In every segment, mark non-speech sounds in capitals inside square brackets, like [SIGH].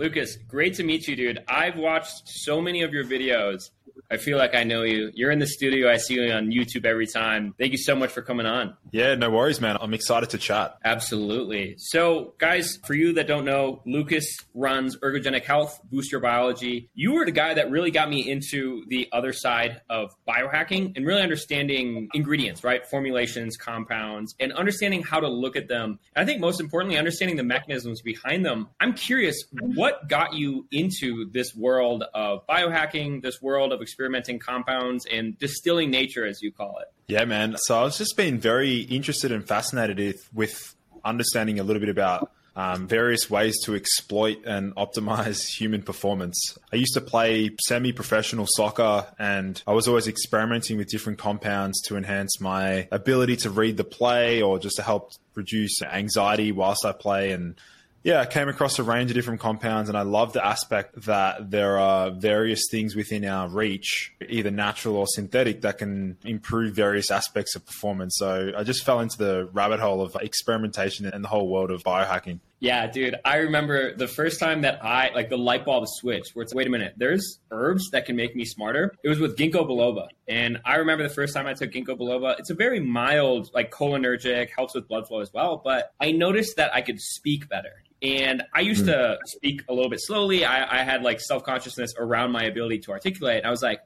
Lucas, great to meet you, dude. I've watched so many of your videos. I feel like I know you. You're in the studio. I see you on YouTube every time. Thank you so much for coming on. Yeah, no worries, man. I'm excited to chat. Absolutely. So, guys, for you that don't know, Lucas runs Ergogenic Health, Boost Your Biology. You were the guy that really got me into the other side of biohacking and really understanding ingredients, right? Formulations, compounds, and understanding how to look at them. And I think most importantly, understanding the mechanisms behind them. I'm curious, what got you into this world of biohacking, this world of experimenting compounds and distilling nature, as you call it? Yeah, man. So I was just being very interested and fascinated with, with understanding a little bit about um, various ways to exploit and optimize [LAUGHS] human performance. I used to play semi professional soccer and I was always experimenting with different compounds to enhance my ability to read the play or just to help reduce anxiety whilst I play. And yeah, I came across a range of different compounds, and I love the aspect that there are various things within our reach, either natural or synthetic, that can improve various aspects of performance. So I just fell into the rabbit hole of experimentation and the whole world of biohacking. Yeah, dude. I remember the first time that I like the light bulb switched where it's wait a minute, there's herbs that can make me smarter. It was with ginkgo biloba. And I remember the first time I took ginkgo biloba, it's a very mild, like cholinergic, helps with blood flow as well. But I noticed that I could speak better. And I used mm. to speak a little bit slowly. I, I had like self consciousness around my ability to articulate. And I was like,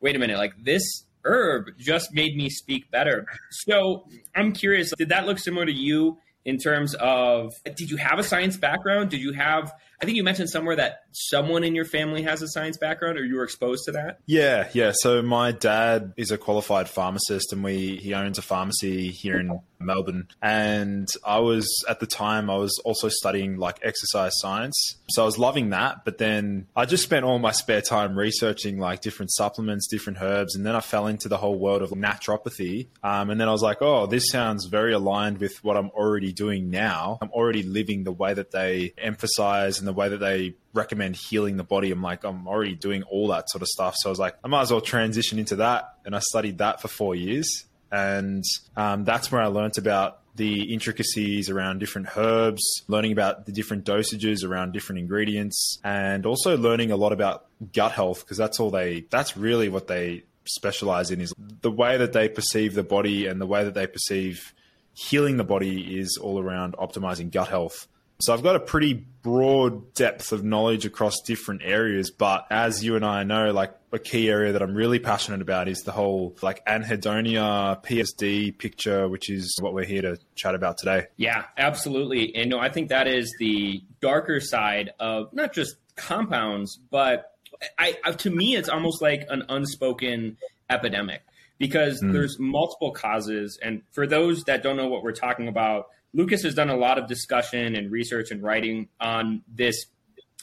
wait a minute, like this herb just made me speak better. So I'm curious, did that look similar to you in terms of did you have a science background? Did you have I think you mentioned somewhere that someone in your family has a science background or you were exposed to that? Yeah, yeah. So my dad is a qualified pharmacist and we he owns a pharmacy here in Melbourne. And I was at the time I was also studying like exercise science. So I was loving that, but then I just spent all my spare time researching like different supplements, different herbs, and then I fell into the whole world of naturopathy. Um, and then I was like, oh, this sounds very aligned with what I'm already doing now. I'm already living the way that they emphasize and the way that they recommend healing the body. I'm like, I'm already doing all that sort of stuff. So I was like, I might as well transition into that. And I studied that for four years. And um, that's where I learned about the intricacies around different herbs, learning about the different dosages around different ingredients, and also learning a lot about gut health because that's all they, that's really what they specialize in is the way that they perceive the body and the way that they perceive healing the body is all around optimizing gut health. So I've got a pretty broad depth of knowledge across different areas. But as you and I know, like a key area that I'm really passionate about is the whole like anhedonia PSD picture, which is what we're here to chat about today. Yeah, absolutely. And no, I think that is the darker side of not just compounds, but I, to me, it's almost like an unspoken epidemic because mm. there's multiple causes. And for those that don't know what we're talking about, Lucas has done a lot of discussion and research and writing on this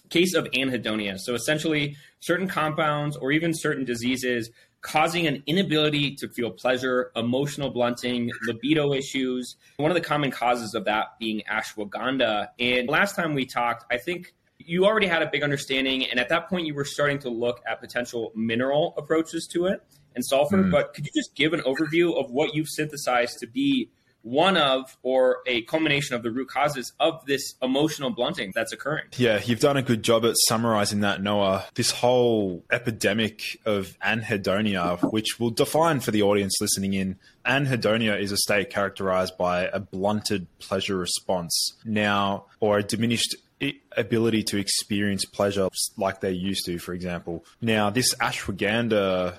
case of anhedonia. So essentially, certain compounds or even certain diseases causing an inability to feel pleasure, emotional blunting, libido issues. One of the common causes of that being ashwagandha. And last time we talked, I think you already had a big understanding. And at that point, you were starting to look at potential mineral approaches to it and sulfur. Mm. But could you just give an overview of what you've synthesized to be one of or a culmination of the root causes of this emotional blunting that's occurring. Yeah, you've done a good job at summarizing that, Noah. This whole epidemic of anhedonia, which we'll define for the audience listening in, anhedonia is a state characterized by a blunted pleasure response. Now, or a diminished ability to experience pleasure like they used to, for example. Now, this ashwagandha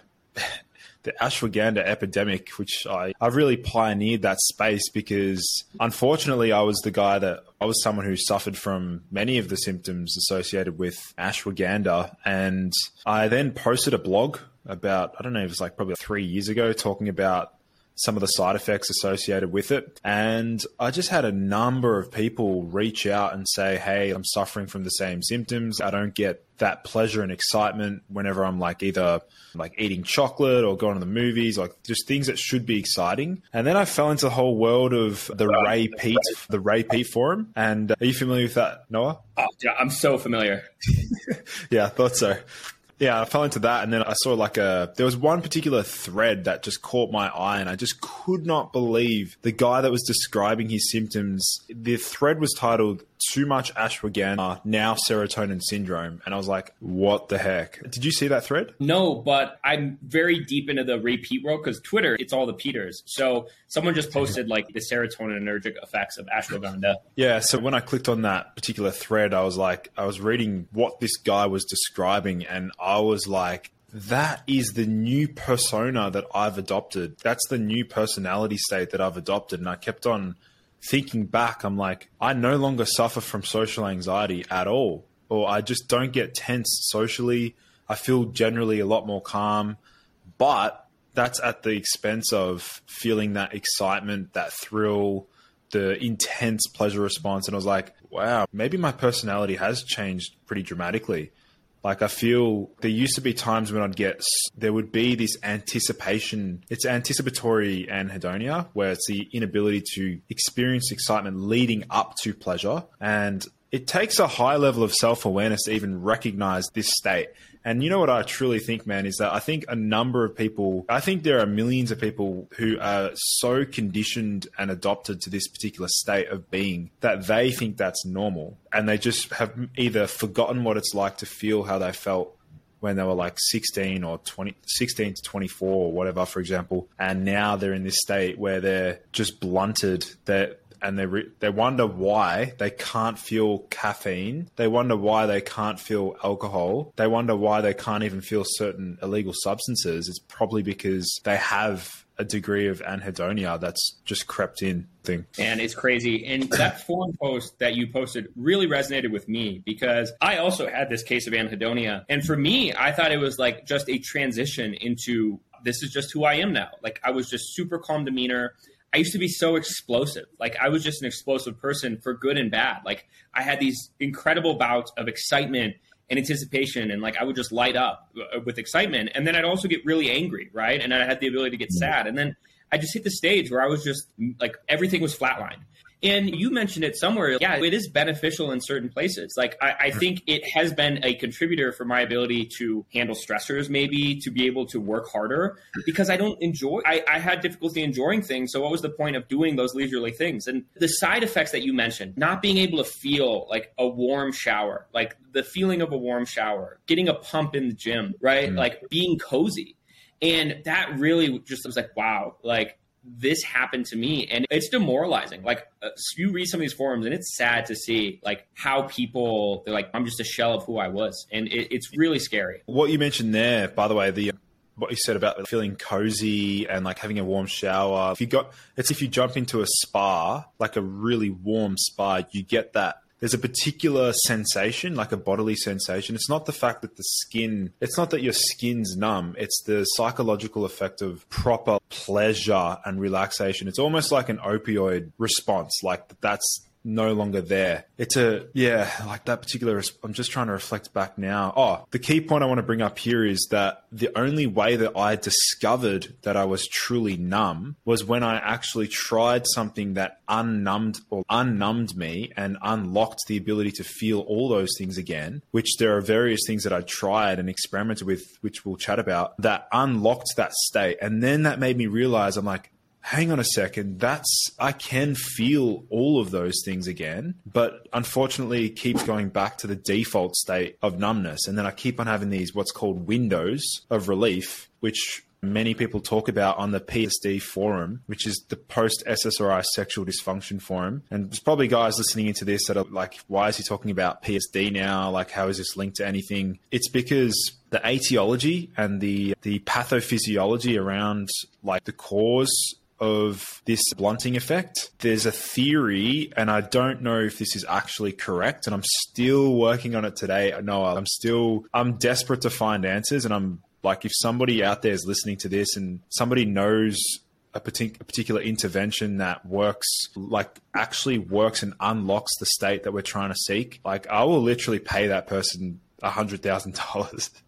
the ashwagandha epidemic, which I, I really pioneered that space because unfortunately I was the guy that I was someone who suffered from many of the symptoms associated with ashwagandha. And I then posted a blog about, I don't know, it was like probably three years ago talking about some of the side effects associated with it. And I just had a number of people reach out and say, Hey, I'm suffering from the same symptoms. I don't get that pleasure and excitement whenever I'm like either like eating chocolate or going to the movies, like just things that should be exciting. And then I fell into the whole world of the Ray Peat, the Ray Peat forum. And uh, are you familiar with that, Noah? Oh, yeah, I'm so familiar. [LAUGHS] yeah, I thought so. Yeah, I fell into that, and then I saw like a. There was one particular thread that just caught my eye, and I just could not believe the guy that was describing his symptoms. The thread was titled too much ashwagandha, now serotonin syndrome. And I was like, what the heck? Did you see that thread? No, but I'm very deep into the Ray Peat world because Twitter, it's all the Peters. So someone just posted like the serotonin-ergic effects of ashwagandha. Yeah. So when I clicked on that particular thread, I was like, I was reading what this guy was describing, and I was like, that is the new persona that I've adopted. That's the new personality state that I've adopted. And I kept on thinking back, I'm like, I no longer suffer from social anxiety at all, or I just don't get tense socially. I feel generally a lot more calm, but that's at the expense of feeling that excitement, that thrill, the intense pleasure response. And I was like, wow, maybe my personality has changed pretty dramatically. Like I feel there used to be times when I'd get there would be this anticipation. It's anticipatory anhedonia where it's the inability to experience excitement leading up to pleasure and it takes a high level of self awareness to even recognize this state. And you know what I truly think, man, is that I think a number of people, I think there are millions of people who are so conditioned and adopted to this particular state of being that they think that's normal. And they just have either forgotten what it's like to feel how they felt when they were like 16 or 20, 16 to 24 or whatever, for example. And now they're in this state where they're just blunted. They're, and they re- they wonder why they can't feel caffeine. They wonder why they can't feel alcohol. They wonder why they can't even feel certain illegal substances. It's probably because they have a degree of anhedonia that's just crept in thing. And it's crazy. And that [COUGHS] forum post that you posted really resonated with me because I also had this case of anhedonia. And for me, I thought it was like just a transition into this is just who I am now. Like I was just super calm demeanor. I used to be so explosive. Like I was just an explosive person for good and bad. Like I had these incredible bouts of excitement and anticipation and like I would just light up uh, with excitement and then I'd also get really angry, right? And I had the ability to get sad and then I just hit the stage where I was just like everything was flatlined. And you mentioned it somewhere. Yeah, it is beneficial in certain places. Like, I, I, think it has been a contributor for my ability to handle stressors, maybe to be able to work harder because I don't enjoy, I, I had difficulty enjoying things. So, what was the point of doing those leisurely things? And the side effects that you mentioned, not being able to feel like a warm shower, like the feeling of a warm shower, getting a pump in the gym, right? Mm. Like being cozy. And that really just was like, wow, like this happened to me and it's demoralizing. Like uh, you read some of these forums and it's sad to see like how people they're like i'm just a shell of who i was and it, it's really scary. What you mentioned there by the way the what you said about feeling cozy and like having a warm shower if you got it's if you jump into a spa like a really warm spa you get that there's a particular sensation, like a bodily sensation. It's not the fact that the skin, it's not that your skin's numb. It's the psychological effect of proper pleasure and relaxation. It's almost like an opioid response. Like that's no longer there. It's a, yeah, like that particular, I'm just trying to reflect back now. Oh, the key point I want to bring up here is that the only way that I discovered that I was truly numb was when I actually tried something that unnumbed or unnumbed me and unlocked the ability to feel all those things again, which there are various things that I tried and experimented with, which we'll chat about, that unlocked that state. And then that made me realize I'm like, hang on a second, that's I can feel all of those things again, but unfortunately it keeps going back to the default state of numbness. And then I keep on having these what's called windows of relief, which many people talk about on the PSD forum, which is the post SSRI sexual dysfunction forum. And there's probably guys listening into this that are like, why is he talking about PSD now? Like, how is this linked to anything? It's because the etiology and the the pathophysiology around like the cause of this blunting effect. There's a theory, and I don't know if this is actually correct, and I'm still working on it today. Noah, I'm still, I'm desperate to find answers, and I'm like, if somebody out there is listening to this and somebody knows a, particular intervention that works, like actually works and unlocks the state that we're trying to seek, like I will literally pay that person a hundred thousand dollars. [LAUGHS]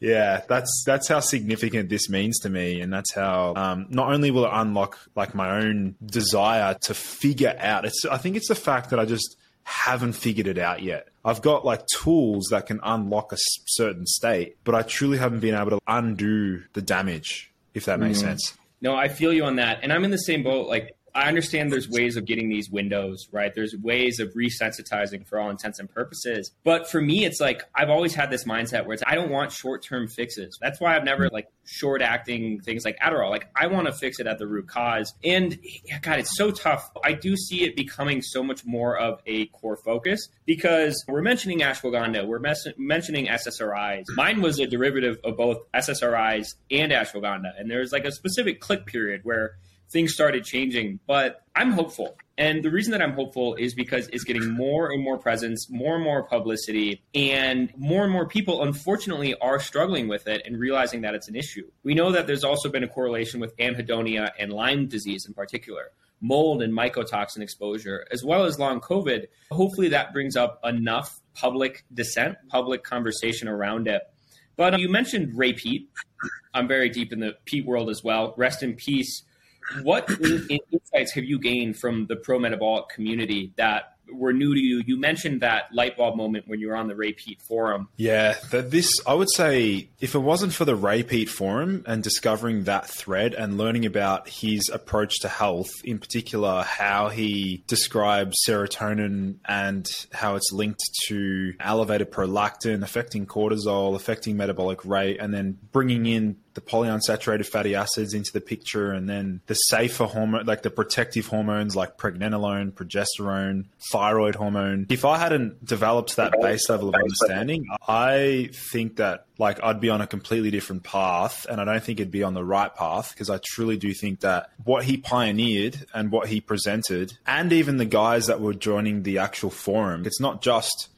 yeah, that's that's how significant this means to me, and that's how um, not only will it unlock like my own desire to figure out. It's I think it's the fact that I just haven't figured it out yet. I've got like tools that can unlock a certain state, but I truly haven't been able to undo the damage. If that makes mm. sense. No, I feel you on that, and I'm in the same boat. Like I understand there's ways of getting these windows, right? There's ways of resensitizing for all intents and purposes. But for me, it's like I've always had this mindset where it's I don't want short term fixes. That's why I've never like short acting things like Adderall. Like I want to fix it at the root cause. And God, it's so tough. I do see it becoming so much more of a core focus because we're mentioning ashwagandha, we're mes- mentioning SSRIs. Mine was a derivative of both SSRIs and ashwagandha. And there's like a specific click period where things started changing. But I'm hopeful. And the reason that I'm hopeful is because it's getting more and more presence, more and more publicity, and more and more people, unfortunately, are struggling with it and realizing that it's an issue. We know that there's also been a correlation with anhedonia and Lyme disease in particular, mold and mycotoxin exposure, as well as long COVID. Hopefully, that brings up enough public dissent, public conversation around it. But uh, you mentioned Ray Peat. I'm very deep in the Peat world as well. Rest in peace what insights have you gained from the pro metabolic community that were new to you. You mentioned that light bulb moment when you were on the Ray Peat forum. Yeah, this I would say if it wasn't for the Ray Peat forum and discovering that thread and learning about his approach to health, in particular how he describes serotonin and how it's linked to elevated prolactin, affecting cortisol, affecting metabolic rate, and then bringing in the polyunsaturated fatty acids into the picture and then the safer hormone like the protective hormones like pregnenolone progesterone thyroid hormone. If i hadn't developed that base level of understanding i think that like i'd be on a completely different path and i don't think it'd be on the right path because i truly do think that what he pioneered and what he presented and even the guys that were joining the actual forum it's not just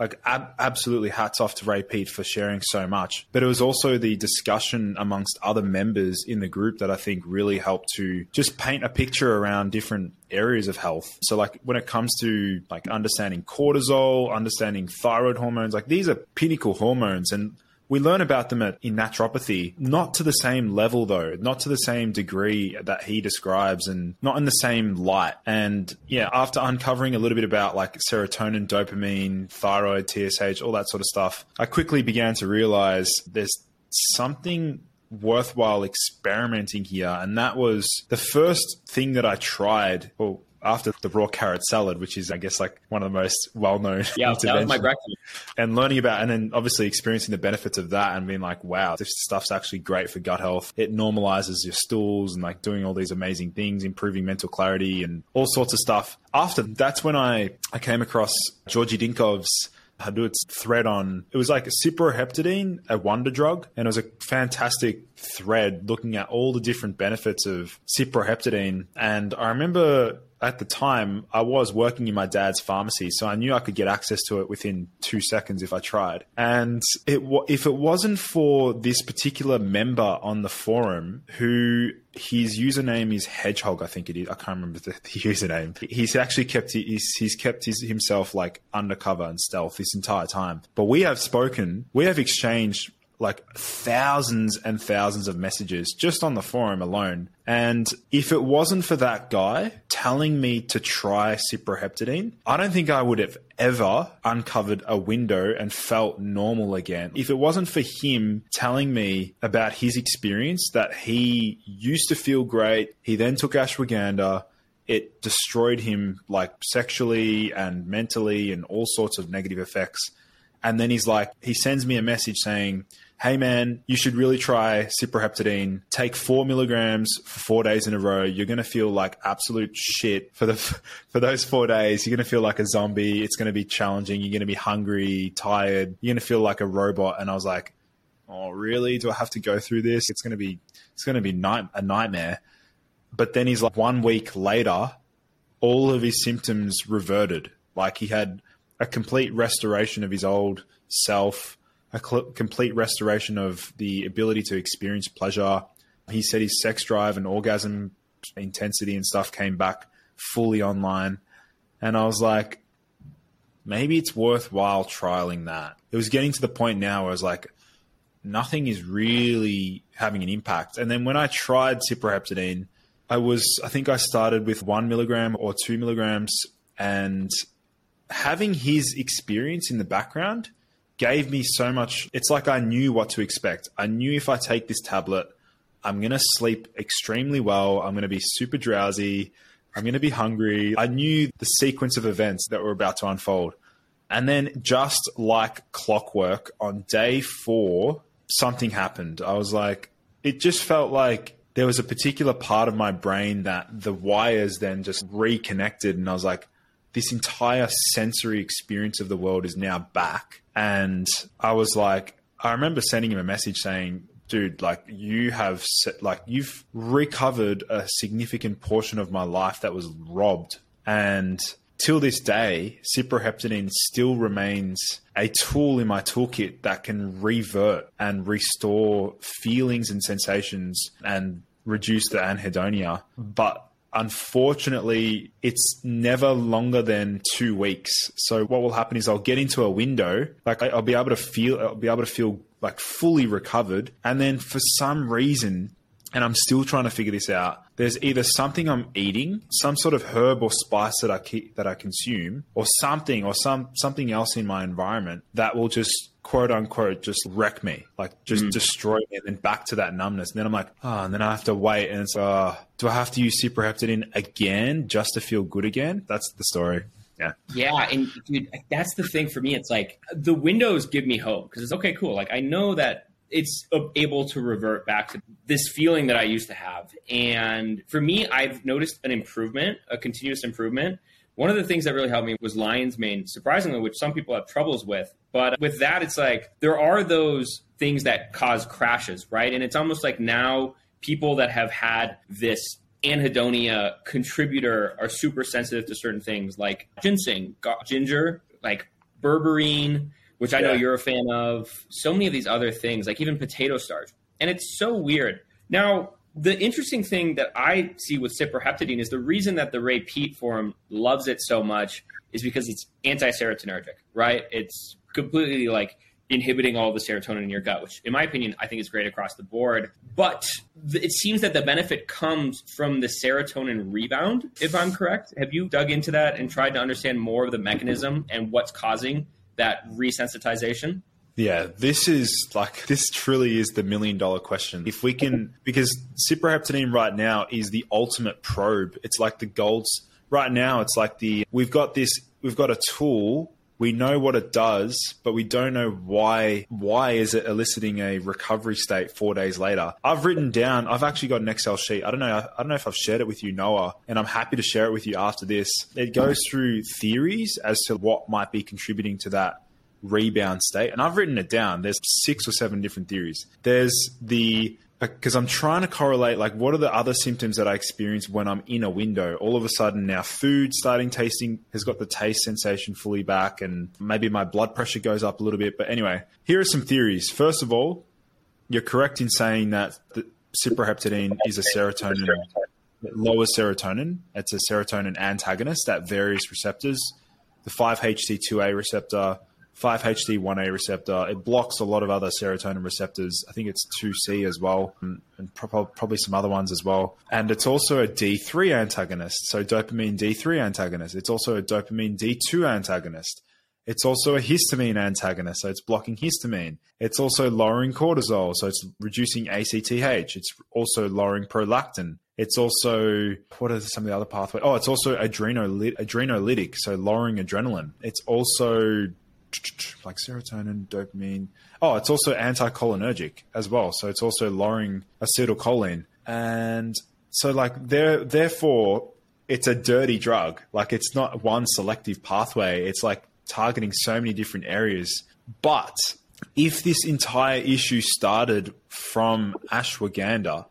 like ab- absolutely hats off to Ray Peat for sharing so much. But it was also the discussion amongst other members in the group that I think really helped to just paint a picture around different areas of health. So like when it comes to like understanding cortisol, understanding thyroid hormones, like these are pinnacle hormones and we learn about them at, in naturopathy, not to the same level though, not to the same degree that he describes and not in the same light. And yeah, after uncovering a little bit about like serotonin, dopamine, thyroid, TSH, all that sort of stuff, I quickly began to realize there's something worthwhile experimenting here. And that was the first thing that I tried. Well, after the raw carrot salad, which is, I guess, like one of the most well known. Yeah, that was my breakfast. And learning about, and then obviously experiencing the benefits of that and being like, wow, this stuff's actually great for gut health. It normalizes your stools and like doing all these amazing things, improving mental clarity and all sorts of stuff. After that's when I, I came across Georgi Dinkov's Hadut's thread on it was like a cyproheptadine, a wonder drug, and it was a fantastic thread looking at all the different benefits of cyproheptadine. And I remember at the time I was working in my dad's pharmacy, so I knew I could get access to it within two seconds if I tried. And it if it wasn't for this particular member on the forum who his username is Hedgehog, I think it is. I can't remember the, the username. He's actually kept he's, he's kept his, himself like undercover and stealth this entire time. But we have spoken, we have exchanged like thousands and thousands of messages just on the forum alone. And if it wasn't for that guy telling me to try cyproheptadine, I don't think I would have ever uncovered a window and felt normal again. If it wasn't for him telling me about his experience that he used to feel great, he then took ashwagandha, it destroyed him like sexually and mentally and all sorts of negative effects. And then he's like, he sends me a message saying, hey man, you should really try cyproheptadine. Take four milligrams for four days in a row. You're going to feel like absolute shit for the [LAUGHS] for those four days. You're going to feel like a zombie. It's going to be challenging. You're going to be hungry, tired. You're going to feel like a robot. And I was like, oh really? Do I have to go through this? It's going to be it's going to be night, a nightmare. But then he's like, one week later, all of his symptoms reverted. Like he had a complete restoration of his old self a cl- complete restoration of the ability to experience pleasure. He said his sex drive and orgasm intensity and stuff came back fully online. And I was like, maybe it's worthwhile trialing that. It was getting to the point now where I was like, nothing is really having an impact. And then when I tried cyproheptadine, I was, I think I started with one milligram or two milligrams, and having his experience in the background gave me so much. It's like I knew what to expect. I knew if I take this tablet, I'm going to sleep extremely well. I'm going to be super drowsy. I'm going to be hungry. I knew the sequence of events that were about to unfold. And then, just like clockwork, on day four, something happened. I was like, it just felt like there was a particular part of my brain that the wires then just reconnected. And I was like, this entire sensory experience of the world is now back. And I was like, I remember sending him a message saying, dude, like you have, like you've recovered a significant portion of my life that was robbed. And till this day, cyproheptadine still remains a tool in my toolkit that can revert and restore feelings and sensations and reduce the anhedonia. But Unfortunately, it's never longer than two weeks. So what will happen is I'll get into a window, like I'll be able to feel, I'll be able to feel like fully recovered. And then for some reason, and I'm still trying to figure this out. There's either something I'm eating, some sort of herb or spice that I keep, that I consume, or something or some something else in my environment that will just quote unquote just wreck me, like just mm. destroy me, and then back to that numbness. And then I'm like, oh, and then I have to wait, and it's, uh, do I have to use cyproheptadine again just to feel good again? That's the story. Yeah. Yeah. And dude, that's the thing for me. It's like the windows give me hope because it's okay, cool. Like I know that it's able to revert back to this feeling that I used to have. And for me, I've noticed an improvement, a continuous improvement. One of the things that really helped me was lion's mane, surprisingly, which some people have troubles with. But with that, it's like there are those things that cause crashes, right? And it's almost like now people that have had this anhedonia contributor are super sensitive to certain things like ginseng, ginger, like berberine, which I know you're a fan of, so many of these other things, like even potato starch. And it's so weird. Now, the interesting thing that I see with cyproheptadine is the reason that the Ray Peat forum loves it so much is because it's anti-serotonergic, right? It's completely like inhibiting all the serotonin in your gut, which, in my opinion, I think is great across the board. But th- it seems that the benefit comes from the serotonin rebound, if I'm correct. Have you dug into that and tried to understand more of the mechanism and what's causing that resensitization? Yeah, this is like this truly is the million dollar question. If we can, because cyproheptadine right now is the ultimate probe. It's like the gold's right now it's like the we've got this we've got a tool we know what it does, but we don't know why. Why is it eliciting a recovery state four days later? I've written down. I've actually got an Excel sheet. I don't know. I don't know if I've shared it with you, Noah, and I'm happy to share it with you after this. It goes through theories as to what might be contributing to that rebound state. And I've written it down. There's six or seven different theories. There's the because I'm trying to correlate like what are the other symptoms that I experience when I'm in a window. All of a sudden now food starting tasting has got the taste sensation fully back and maybe my blood pressure goes up a little bit. But anyway, here are some theories. First of all, you're correct in saying that the cyproheptadine is a serotonin lowers serotonin. It's a serotonin antagonist at various receptors. The 5-HT2A receptor, 5-HT1A receptor. It blocks a lot of other serotonin receptors. I think it's 2C as well, and, and pro- probably some other ones as well. And it's also a D3 antagonist, so dopamine D3 antagonist. It's also a dopamine D2 antagonist. It's also a histamine antagonist, so it's blocking histamine. It's also lowering cortisol, so it's reducing ACTH. It's also lowering prolactin. It's also what are some of the other pathways? Oh, it's also adrenoly- adrenolytic, so lowering adrenaline. It's also like serotonin, dopamine. Oh, it's also anticholinergic as well. So it's also lowering acetylcholine. And so like there therefore it's a dirty drug. Like it's not one selective pathway. It's like targeting so many different areas. But if this entire issue started from ashwagandha,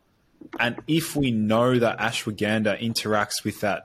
and if we know that ashwagandha interacts with that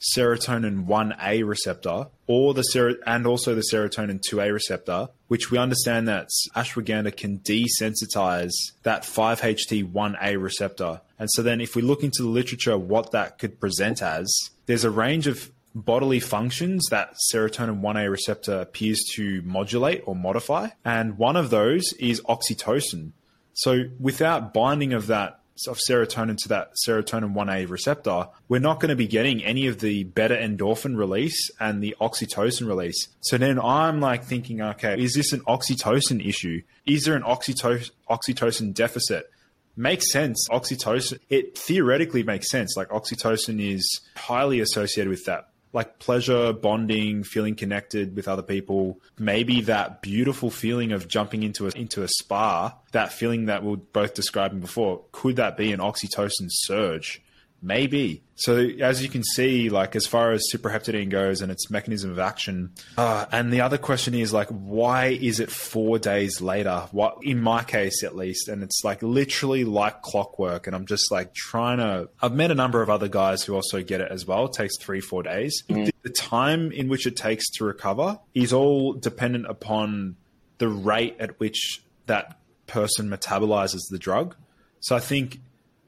serotonin 1A receptor or the ser- and also the serotonin 2A receptor, which we understand that ashwagandha can desensitize that 5-HT1A receptor. And so then if we look into the literature what that could present as, there's a range of bodily functions that serotonin 1A receptor appears to modulate or modify. And one of those is oxytocin. So without binding of that of serotonin to that serotonin 1A receptor, we're not going to be getting any of the beta endorphin release and the oxytocin release. So then I'm like thinking, okay, is this an oxytocin issue? Is there an oxytocin, oxytocin deficit? Makes sense. Oxytocin, it theoretically makes sense. Like oxytocin is highly associated with that like pleasure, bonding, feeling connected with other people. Maybe that beautiful feeling of jumping into a into a spa, that feeling that we are both describing before, could that be an oxytocin surge? Maybe. So as you can see, like as far as cyproheptadine goes and its mechanism of action, uh, and the other question is like, why is it four days later? What in my case at least, and it's like literally like clockwork. And I'm just like trying to. I've met a number of other guys who also get it as well. It takes three four days. Mm. The time in which it takes to recover is all dependent upon the rate at which that person metabolizes the drug. So I think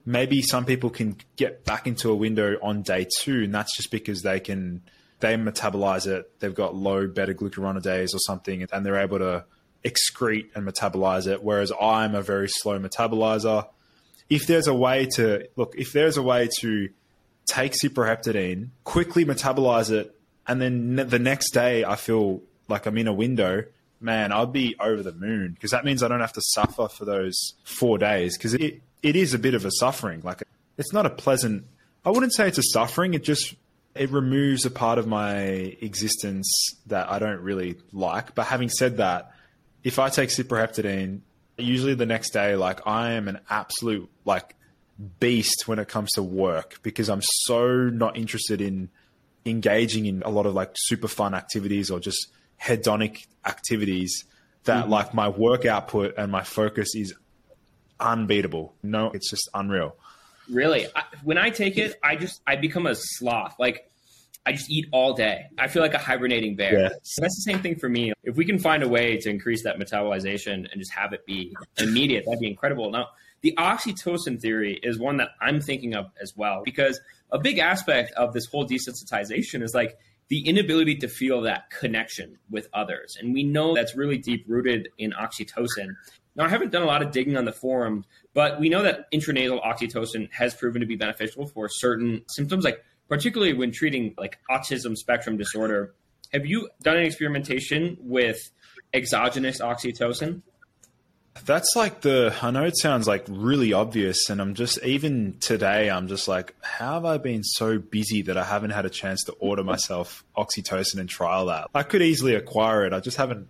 maybe some people can get back into a window on day two, and that's just because they can they metabolize it. They've got low beta glucuronidase or something, and they're able to excrete and metabolize it. Whereas I'm a very slow metabolizer. If there's a way to look, if there's a way to take cyproheptadine, quickly metabolize it, and then the next day I feel like I'm in a window, man, I'd be over the moon because that means I don't have to suffer for those four days because it, it is a bit of a suffering. Like it's not a pleasant. I wouldn't say it's a suffering. It just it removes a part of my existence that I don't really like. But having said that, if I take cyproheptadine, usually the next day, like I am an absolute like beast when it comes to work because I'm so not interested in engaging in a lot of like super fun activities or just hedonic activities that mm-hmm. like my work output and my focus is unbeatable. No, it's just unreal. Really, I, when I take it, I just I become a sloth. Like I just eat all day. I feel like a hibernating bear. Yeah. That's the same thing for me. If we can find a way to increase that metabolization and just have it be immediate, that'd be incredible. Now, the oxytocin theory is one that I'm thinking of as well because a big aspect of this whole desensitization is like the inability to feel that connection with others. And we know that's really deep rooted in oxytocin. Now, I haven't done a lot of digging on the forum, but we know that intranasal oxytocin has proven to be beneficial for certain symptoms, like particularly when treating like autism spectrum disorder. Have you done any experimentation with exogenous oxytocin? That's like the. I know it sounds like really obvious, and I'm just even today. I'm just like, how have I been so busy that I haven't had a chance to order myself oxytocin and trial that? I could easily acquire it. I just haven't.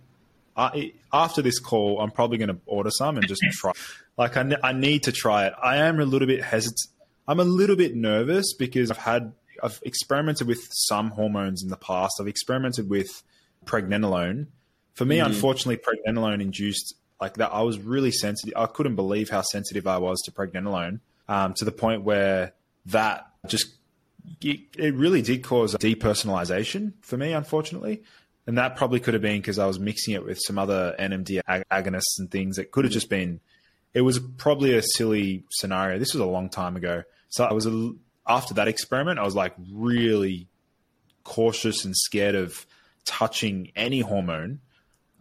I, after this call, I'm probably going to order some and just try. Like I, I need to try it. I am a little bit hesitant. I'm a little bit nervous because I've had I've experimented with some hormones in the past. I've experimented with pregnenolone. For me, mm. unfortunately, pregnenolone induced like that. I was really sensitive. I couldn't believe how sensitive I was to pregnenolone um, to the point where that just it, it really did cause depersonalization for me, unfortunately. And that probably could have been because I was mixing it with some other NMD ag- agonists and things. It could have just been. It was probably a silly scenario. This was a long time ago, so I was a, after that experiment. I was like really cautious and scared of touching any hormone,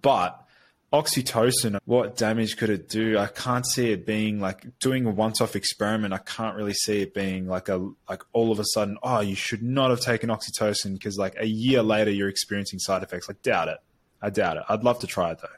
but oxytocin, what damage could it do? I can't see it being like doing a once-off experiment. I can't really see it being like a like all of a sudden, oh, you should not have taken oxytocin because like a year later you're experiencing side effects. Like doubt it. I doubt it. I'd love to try it though.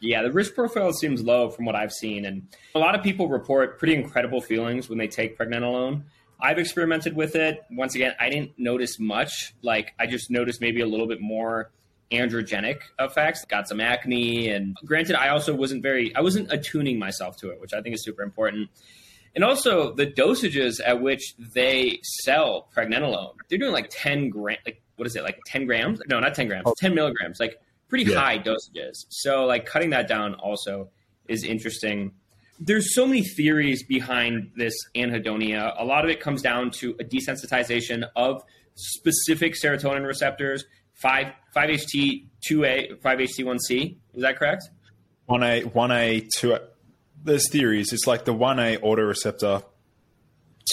Yeah, the risk profile seems low from what I've seen, and a lot of people report pretty incredible feelings when they take pregnenolone. I've experimented with it. Once again, I didn't notice much. Like I just noticed maybe a little bit more androgenic effects. Got some acne, and granted, I also wasn't very, I wasn't attuning myself to it, which I think is super important. And also the dosages at which they sell pregnenolone, they're doing like 10 gram, like what is it, like 10 grams? No, not 10 grams, 10 milligrams, like pretty yeah. high dosages. So like cutting that down also is interesting. There's so many theories behind this anhedonia. A lot of it comes down to a desensitization of specific serotonin receptors 5 5HT 2A 5HT 1C. Is that correct? One A one A two. A. There's theories. It's like the 1A autoreceptor,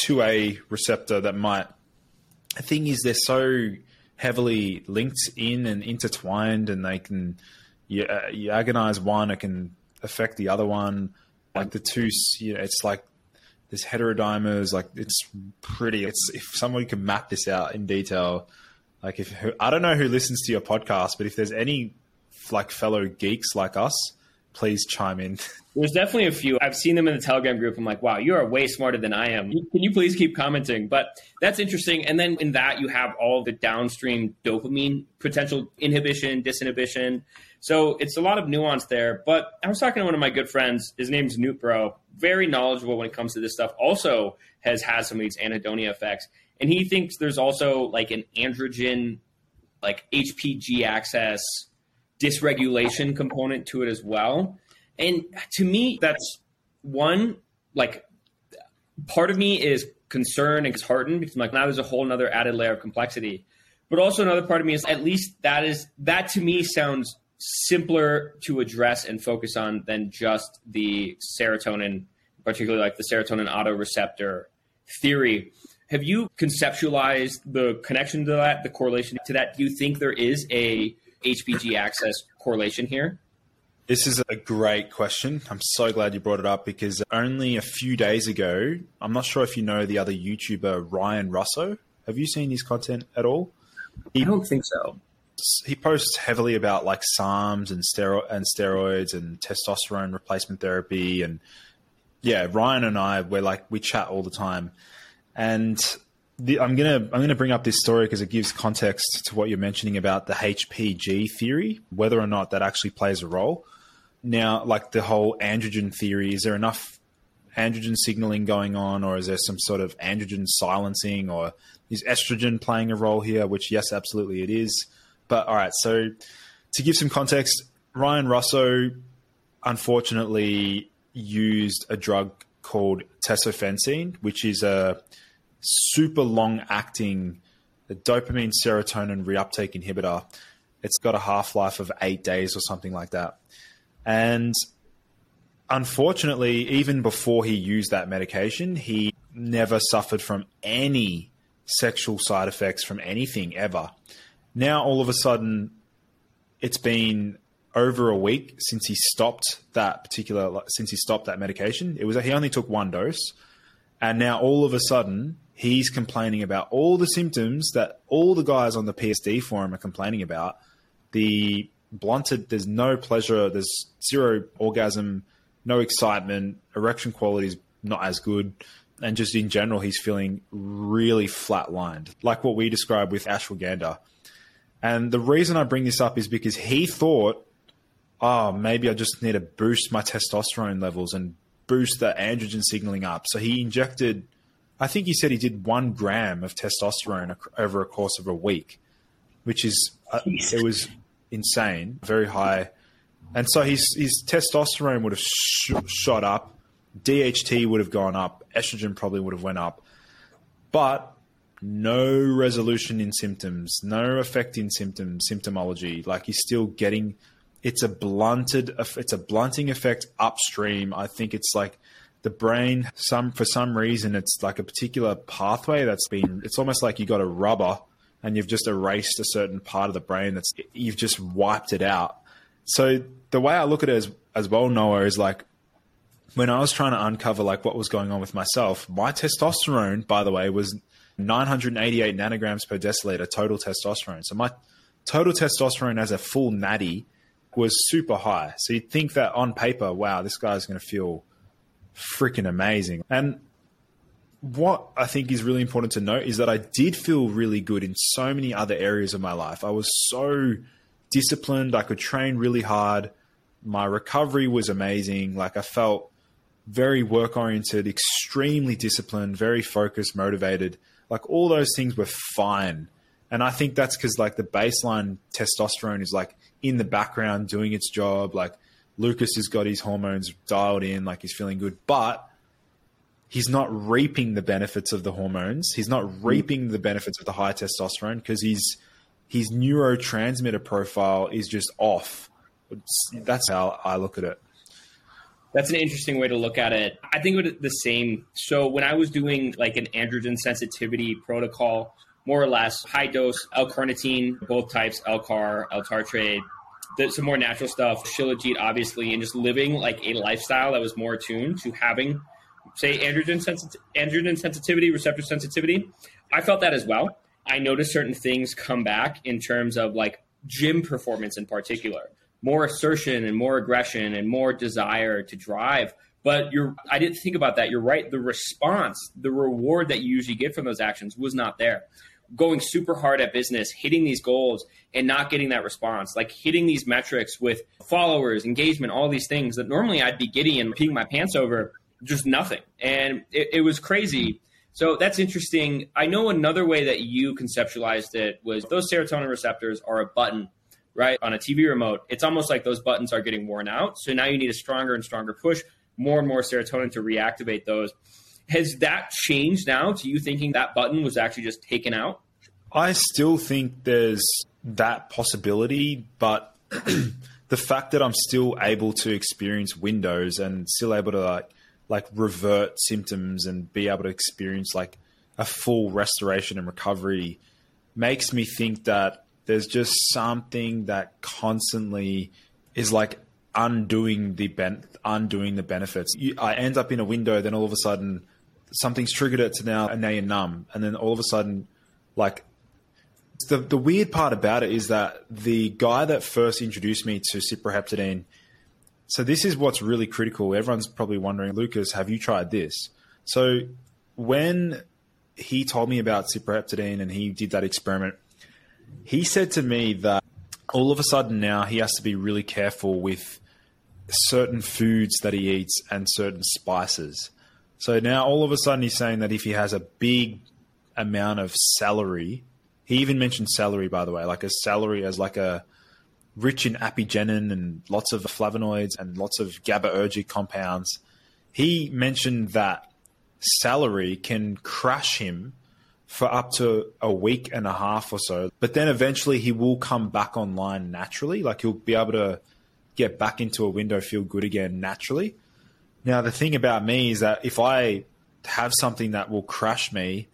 2A receptor that might. The thing is, they're so heavily linked in and intertwined, and they can you, uh, you agonize one, it can affect the other one. Like the two, you know, it's like there's heterodimers. Like it's pretty. It's if somebody could map this out in detail, like if I don't know who listens to your podcast, but if there's any like fellow geeks like us, please chime in. [LAUGHS] There's definitely a few. I've seen them in the Telegram group. I'm like, wow, you are way smarter than I am. Can you please keep commenting? But that's interesting. And then in that, you have all the downstream dopamine potential inhibition, disinhibition. So it's a lot of nuance there. But I was talking to one of my good friends. His name's Newt Bro. Very knowledgeable when it comes to this stuff. Also has had some of these anhedonia effects and he thinks there's also like an androgen, like HPG axis dysregulation component to it as well. And to me, that's one like part of me is concerned and disheartened because I'm like now there's a whole another added layer of complexity. But also another part of me is at least that is that to me sounds simpler to address and focus on than just the serotonin, particularly like the serotonin autoreceptor theory. Have you conceptualized the connection to that, the correlation to that? Do you think there is a HPG axis correlation here? This is a great question. I'm so glad you brought it up because only a few days ago, I'm not sure if you know the other YouTuber Ryan Russo. Have you seen his content at all? He, I don't think so. He posts heavily about like SARMs and, stero- and steroids and testosterone replacement therapy and yeah, Ryan and I we're like we chat all the time. And the, I'm gonna I'm gonna bring up this story because it gives context to what you're mentioning about the HPG theory, whether or not that actually plays a role. Now, like the whole androgen theory, is there enough androgen signaling going on, or is there some sort of androgen silencing, or is estrogen playing a role here? Which, yes, absolutely it is. But all right, so to give some context, Ryan Russo unfortunately used a drug called tesofensine, which is a super long acting dopamine serotonin reuptake inhibitor. It's got a half life of eight days or something like that. And unfortunately, even before he used that medication, he never suffered from any sexual side effects from anything ever. Now, all of a sudden, it's been over a week since he stopped that particular since he stopped that medication. It was he only took one dose, and now all of a sudden he's complaining about all the symptoms that all the guys on the PSD forum are complaining about. The blunted, there's no pleasure, there's zero orgasm, no excitement, erection quality is not as good, and just in general, he's feeling really flatlined, like what we described with ashwagandha. And the reason I bring this up is because he thought, oh, maybe I just need to boost my testosterone levels and boost the androgen signaling up. So he injected, I think he said he did one gram of testosterone over a course of a week, which is, uh, it was insane, very high. And so his, his testosterone would have sh- shot up, DHT would have gone up, estrogen probably would have went up. But no resolution in symptoms, no effect in symptoms, symptomology. Like he's still getting it's a blunted it's a blunting effect upstream. I think it's like the brain some for some reason it's like a particular pathway that's been it's almost like you got a rubber and you've just erased a certain part of the brain that's you've just wiped it out. So the way I look at it as as well, Noah, is like when I was trying to uncover like what was going on with myself, my testosterone, by the way, was 988 nanograms per deciliter total testosterone. So my total testosterone as a full natty was super high. So you'd think that on paper, wow, this guy's going to feel freaking amazing. And what I think is really important to note is that I did feel really good in so many other areas of my life. I was so disciplined. I could train really hard. My recovery was amazing. Like I felt very work oriented, extremely disciplined, very focused, motivated. Like all those things were fine. And I think that's because like the baseline testosterone is like in the background doing its job. Like Lucas has got his hormones dialed in, like he's feeling good, but he's not reaping the benefits of the hormones. He's not mm. reaping the benefits of the high testosterone because his his neurotransmitter profile is just off. That's how I look at it. That's an interesting way to look at it. I think it the same. So when I was doing like an androgen sensitivity protocol, more or less high dose L-carnitine, both types, L-car, L-tartrate, some more natural stuff, Shilajit, obviously, and just living like a lifestyle that was more attuned to having, say, androgen, androgen sensitivity, receptor sensitivity. I felt that as well. I noticed certain things come back in terms of like gym performance in particular, more assertion and more aggression and more desire to drive. But you're, I didn't think about that. You're right. The response, the reward that you usually get from those actions was not there going super hard at business, hitting these goals and not getting that response, like hitting these metrics with followers, engagement, all these things that normally I'd be giddy and peeing my pants over, just nothing. And it, it was crazy. So that's interesting. I know another way that you conceptualized it was those serotonin receptors are a button, right? On a TV remote. It's almost like those buttons are getting worn out. So now you need a stronger and stronger push, more and more serotonin to reactivate those. Has that changed now to you thinking that button was actually just taken out? I still think there's that possibility, but [CLEARS THROAT] the fact that I'm still able to experience windows and still able to like like revert symptoms and be able to experience like a full restoration and recovery makes me think that there's just something that constantly is like undoing the ben- undoing the benefits. You, I end up in a window, then all of a sudden something's triggered it to now, and now you're numb, and then all of a sudden, like the the weird part about it is that the guy that first introduced me to cyproheptadine. So this is what's really critical. Everyone's probably wondering, Lucas, have you tried this? So when he told me about cyproheptadine and he did that experiment, he said to me that all of a sudden now he has to be really careful with certain foods that he eats and certain spices. So now all of a sudden he's saying that if he has a big amount of celery, he even mentioned celery, by the way, like a celery as like a rich in apigenin and lots of flavonoids and lots of GABAergic compounds. He mentioned that celery can crash him for up to a week and a half or so, but then eventually he will come back online naturally. Like he'll be able to get back into a window, feel good again naturally. Now, the thing about me is that if I have something that will crash me,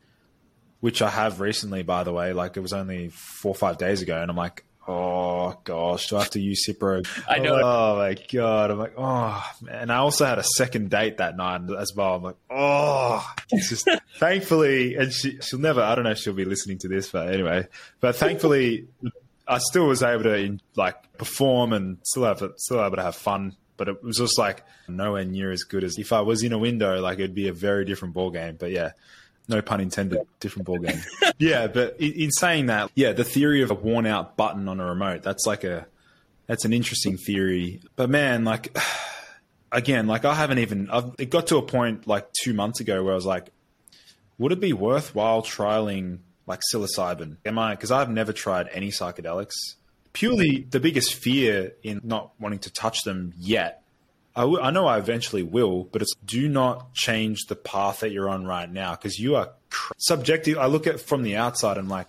which I have recently, by the way, like it was only four or five days ago, and I'm like, oh gosh, do I have to use Cipro? I know. Oh my god, I'm like, oh, and I also had a second date that night as well. I'm like, oh, it's just [LAUGHS] thankfully, and she she'll never, I don't know if she'll be listening to this, but anyway, but thankfully, I still was able to like perform and still have still able to have fun but it was just like nowhere near as good as if I was in a window. Like it'd be a very different ball game. But yeah, no pun intended, different ball game. [LAUGHS] yeah, but in saying that, yeah, the theory of a worn out button on a remote, that's like a, that's an interesting theory. But man, like, [SIGHS] again, like I haven't even, I've, it got to a point like two months ago where I was like, would it be worthwhile trialing like psilocybin? Am I, because I've never tried any psychedelics. Purely the biggest fear in not wanting to touch them yet I, w- I know I eventually will, but it's do not change the path that you're on right now because you are cr- subjective. I look at from the outside and like,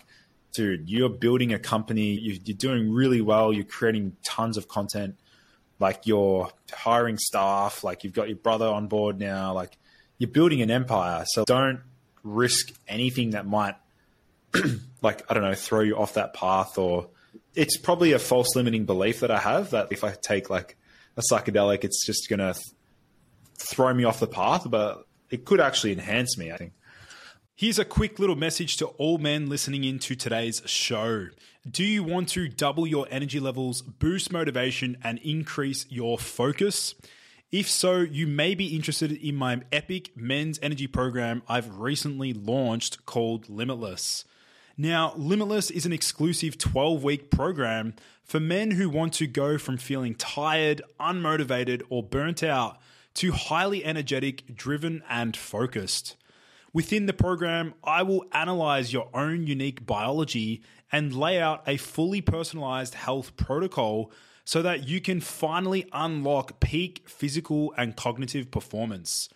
dude, you're building a company, you, you're doing really well, you're creating tons of content, like you're hiring staff, like you've got your brother on board now, like you're building an empire. So don't risk anything that might, [CLEARS THROAT] like, I don't know, throw you off that path or it's probably a false limiting belief that I have that if I take like a psychedelic, it's just going to th- throw me off the path, but it could actually enhance me, I think. Here's a quick little message to all men listening in to today's show. Do you want to double your energy levels, boost motivation, and increase your focus? If so, you may be interested in my epic men's energy program I've recently launched called Limitless. Now, Limitless is an exclusive 12 week program for men who want to go from feeling tired, unmotivated, or burnt out to highly energetic, driven, and focused. Within the program, I will analyze your own unique biology and lay out a fully personalized health protocol so that you can finally unlock peak physical and cognitive performance.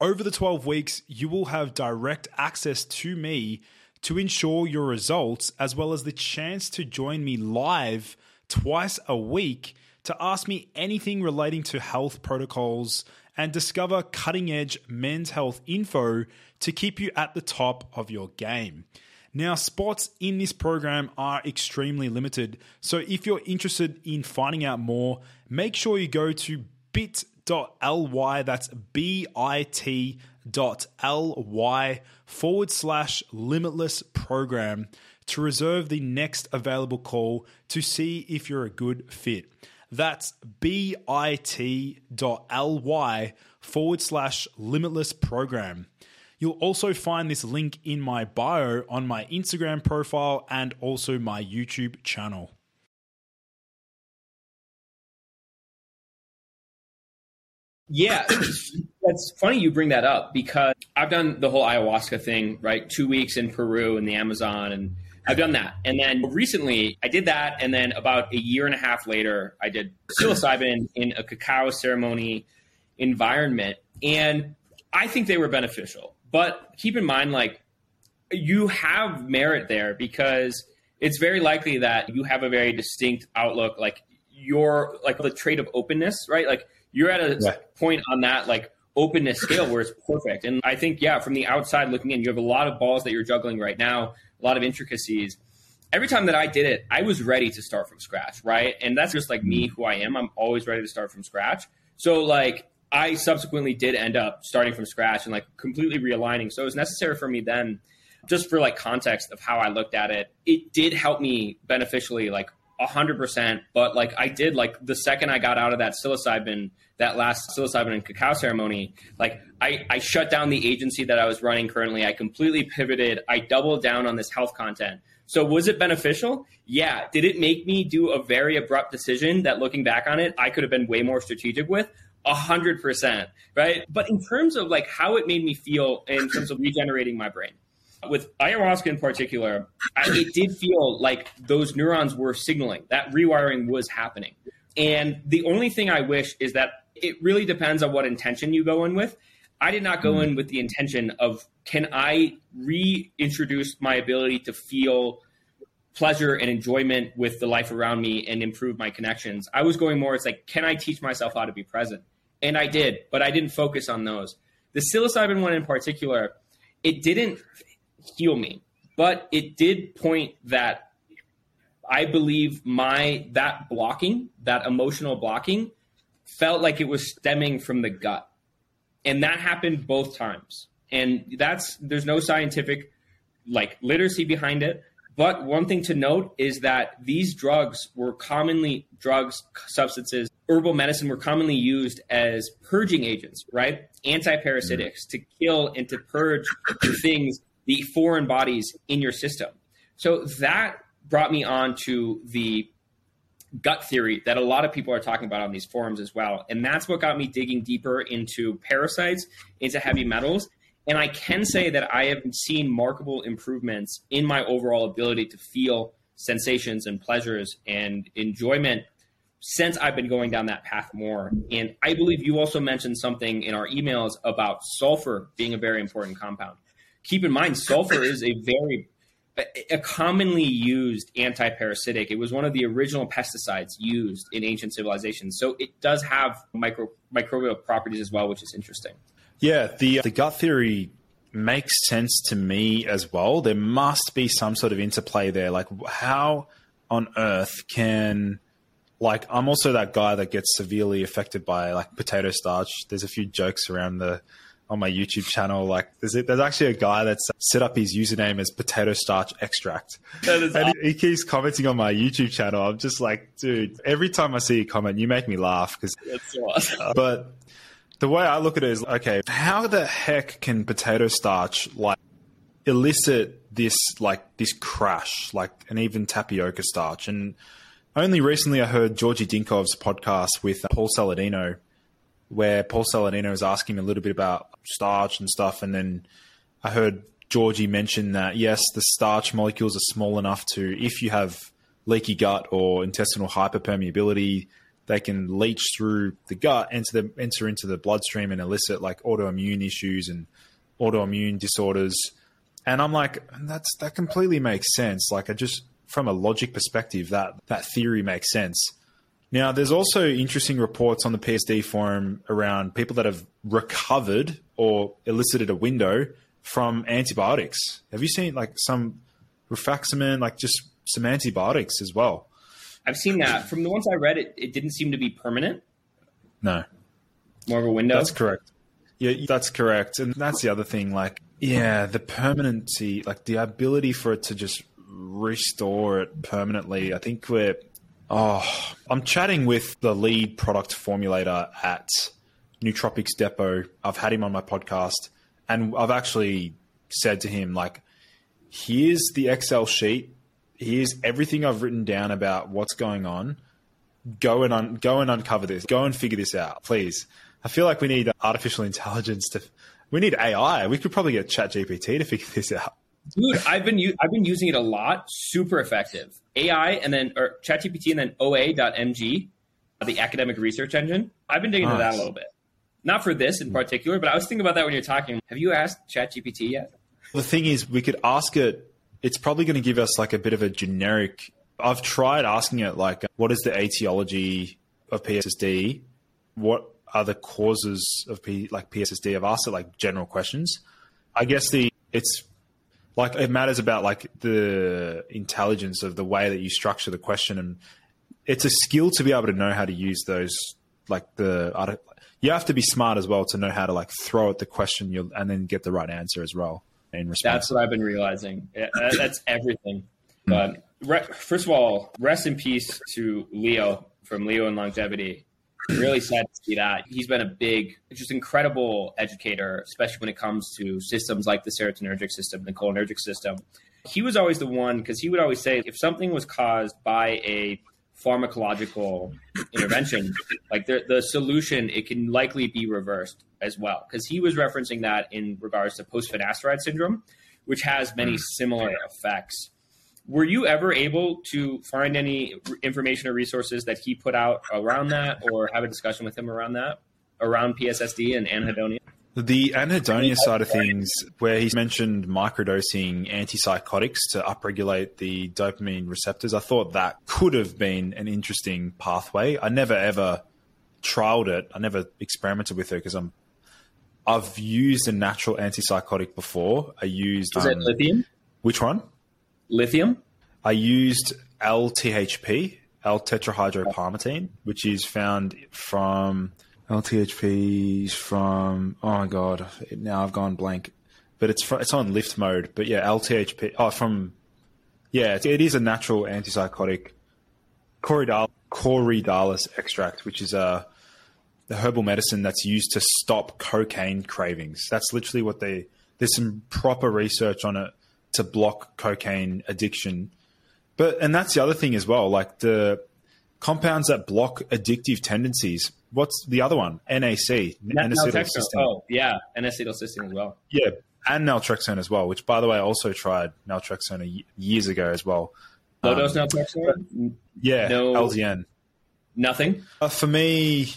Over the 12 weeks, you will have direct access to me to ensure your results, as well as the chance to join me live twice a week to ask me anything relating to health protocols and discover cutting edge men's health info to keep you at the top of your game. Now, spots in this program are extremely limited, so if you're interested in finding out more, make sure you go to bit.ly, that's B I T ly forward slash limitless program to reserve the next available call to see if you're a good fit. That's bit.ly forward slash limitless program. You'll also find this link in my bio on my Instagram profile and also my YouTube channel. Yeah, [COUGHS] that's funny you bring that up because I've done the whole ayahuasca thing, right? Two weeks in Peru in the Amazon, and I've done that. And then recently I did that, and then about a year and a half later, I did psilocybin [COUGHS] in a cacao ceremony environment, and I think they were beneficial. But keep in mind, like you have merit there because it's very likely that you have a very distinct outlook, like your like the trait of openness, right? Like you're at a yeah. point on that like openness scale where it's perfect. And I think, yeah, from the outside looking in, you have a lot of balls that you're juggling right now, a lot of intricacies. Every time that I did it, I was ready to start from scratch, right? And that's just like me, mm-hmm. who I am. I'm always ready to start from scratch. So, like, I subsequently did end up starting from scratch and like completely realigning. So it was necessary for me then, just for like context of how I looked at it, it did help me beneficially, like hundred percent. But like I did, like the second I got out of that psilocybin, that last psilocybin and cacao ceremony, like I, I shut down the agency that I was running currently. I completely pivoted. I doubled down on this health content. So was it beneficial? Yeah. Did it make me do a very abrupt decision that looking back on it, I could have been way more strategic with? A hundred percent. Right. But in terms of like how it made me feel in terms of regenerating my brain, with ayahuasca in particular, I, it did feel like those neurons were signaling that rewiring was happening. And the only thing I wish is that it really depends on what intention you go in with. I did not go hmm. in with the intention of can I reintroduce my ability to feel pleasure and enjoyment with the life around me and improve my connections. I was going more, it's like, can I teach myself how to be present? And I did, but I didn't focus on those. The psilocybin one in particular, it didn't heal me. But it did point that I believe my that blocking, that emotional blocking, felt like it was stemming from the gut. And that happened both times. And that's there's no scientific like literacy behind it, But one thing to note is that these drugs were commonly drugs, substances, herbal medicine were commonly used as purging agents, right? Antiparasitics mm-hmm. to kill and to purge things, the foreign bodies in your system. So that brought me on to the gut theory that a lot of people are talking about on these forums as well. And that's what got me digging deeper into parasites, into heavy metals. And I can say that I have seen markable improvements in my overall ability to feel sensations and pleasures and enjoyment since I've been going down that path more. And I believe you also mentioned something in our emails about sulfur being a very important compound. Keep in mind, sulfur is a very a commonly used anti-parasitic. It was one of the original pesticides used in ancient civilizations. So it does have micro, microbial properties as well, which is interesting. Yeah, the uh, the gut theory makes sense to me as well. There must be some sort of interplay there. Like how on earth can like I'm also that guy that gets severely affected by like potato starch. There's a few jokes around the on my YouTube channel. Like there's there's actually a guy that's set up his username as potato starch extract, and awesome. he, he, keeps commenting on my YouTube channel. I'm just like, dude, every time I see a comment, you make me laugh because. That's so awesome. [LAUGHS] But the way I look at it is, okay, how the heck can potato starch like elicit this like this crash, like and even tapioca starch? And only recently I heard Georgi Dinkov's podcast with Paul Saladino where Paul Saladino was asking a little bit about starch and stuff, and then I heard Georgi mention that yes, the starch molecules are small enough to, if you have leaky gut or intestinal hyperpermeability, they can leach through the gut, enter the enter into the bloodstream, and elicit like autoimmune issues and autoimmune disorders. And I'm like, that's that completely makes sense. Like, I just from a logic perspective, that that theory makes sense. Now, there's also interesting reports on the PSD forum around people that have recovered or elicited a window from antibiotics. Have you seen like some rifaximin, like just some antibiotics as well? I've seen that. From the ones I read, it, it didn't seem to be permanent. No. More of a window? That's correct. Yeah, that's correct. And that's the other thing. Like, yeah, the permanency, like the ability for it to just restore it permanently. I think we're Oh, I'm chatting with the lead product formulator at Nootropics Depot. I've had him on my podcast, and I've actually said to him, like, here's the Excel sheet. Here's everything I've written down about what's going on. Go and un- go and uncover this. Go and figure this out, please. I feel like we need artificial intelligence to. We need AI. We could probably get ChatGPT to figure this out. Dude, I've been u- I've been using it a lot. Super effective. AI and then or ChatGPT and then OA.mg, uh, the academic research engine. I've been digging nice. into that a little bit. Not for this in particular, but I was thinking about that when you're talking. Have you asked ChatGPT yet? The thing is, we could ask it. It's probably going to give us like a bit of a generic. I've tried asking it like, what is the etiology of PSSD? What are the causes of P, like PSSD? I've asked it like general questions. I guess the it's like it matters about like the intelligence of the way that you structure the question and it's a skill to be able to know how to use those like the you have to be smart as well to know how to like throw at the question you'll, and then get the right answer as well in response. That's what I've been realizing. That's everything. But re- first of all, rest in peace to Leo from Leo and Longevity really sad to see that. He's been a big, just incredible educator, especially when it comes to systems like the serotonergic system, the cholinergic system. He was always the one because he would always say if something was caused by a pharmacological intervention, like the, the solution, it can likely be reversed as well. Because he was referencing that in regards to post-finasteride syndrome, which has many mm. similar effects were you ever able to find any information or resources that he put out around that or have a discussion with him around that around pssd and anhedonia? The anhedonia side of things where he's mentioned microdosing antipsychotics to upregulate the dopamine receptors i thought that could have been an interesting pathway. I never ever trialed it. I never experimented with it because i'm i've used a natural antipsychotic before. I used is um, it lithium? Which one lithium? I used L-THP, L-tetrahydropalmatine, which is found from L-THP from oh my god, now I've gone blank. But it's it's on LiftMode. But yeah, L-THP oh from Yeah, it is a natural antipsychotic. Coridal- Corydalis extract, which is a the herbal medicine that's used to stop cocaine cravings. That's literally what they. There's some proper research on it to block cocaine addiction. But and that's the other thing as well. Like the compounds that block addictive tendencies. What's the other one? NAC, N-acetylcysteine. Oh, yeah, N-acetylcysteine as well. Yeah, and naltrexone as well. Which, by the way, I also tried naltrexone years ago as well. Low dose um, naltrexone. Yeah, no, LDN. Nothing. Uh, for me,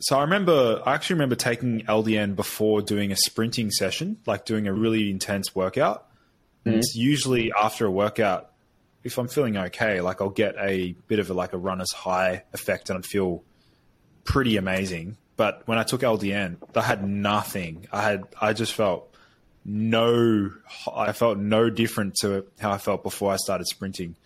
so I remember, I actually remember taking LDN before doing a sprinting session, like doing a really intense workout. Mm-hmm. It's usually after a workout, if I'm feeling okay, like I'll get a bit of a, like a runner's high effect and I'd feel pretty amazing. But when I took LDN, I had nothing. I had, I just felt no, I felt no different to how I felt before I started sprinting.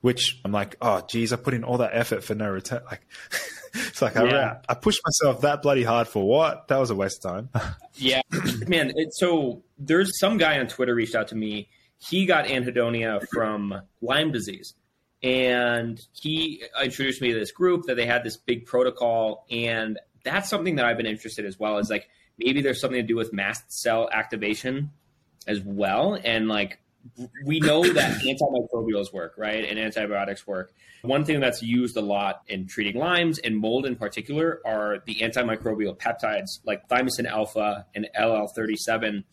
Which I'm like, oh, geez, I put in all that effort for no return. Like, [LAUGHS] it's like yeah. I, I pushed myself that bloody hard for what? That was a waste of time. [LAUGHS] yeah, man. It, so there's some guy on Twitter reached out to me he got anhedonia from Lyme disease. And he introduced me to this group that they had this big protocol. And that's something that I've been interested in as well is like maybe there's something to do with mast cell activation as well. And like we know that antimicrobials work, right? And antibiotics work. One thing that's used a lot in treating Lyme's and mold in particular are the antimicrobial peptides like thymosin alpha and LL37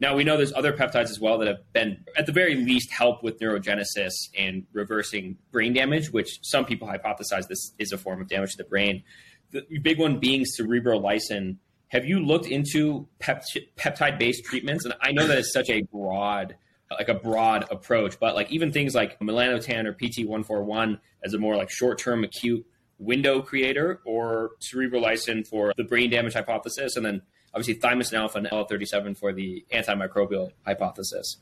now we know there's other peptides as well that have been, at the very least, help with neurogenesis and reversing brain damage, which some people hypothesize this is a form of damage to the brain. The big one being cerebrolysin. Have you looked into peptide-based treatments? And I know that it's such a broad, like a broad approach, but like even things like melanotan or PT141 as a more like short-term acute window creator, or cerebrolysin for the brain damage hypothesis, and then obviously thymosin alpha and L37 for the antimicrobial hypothesis.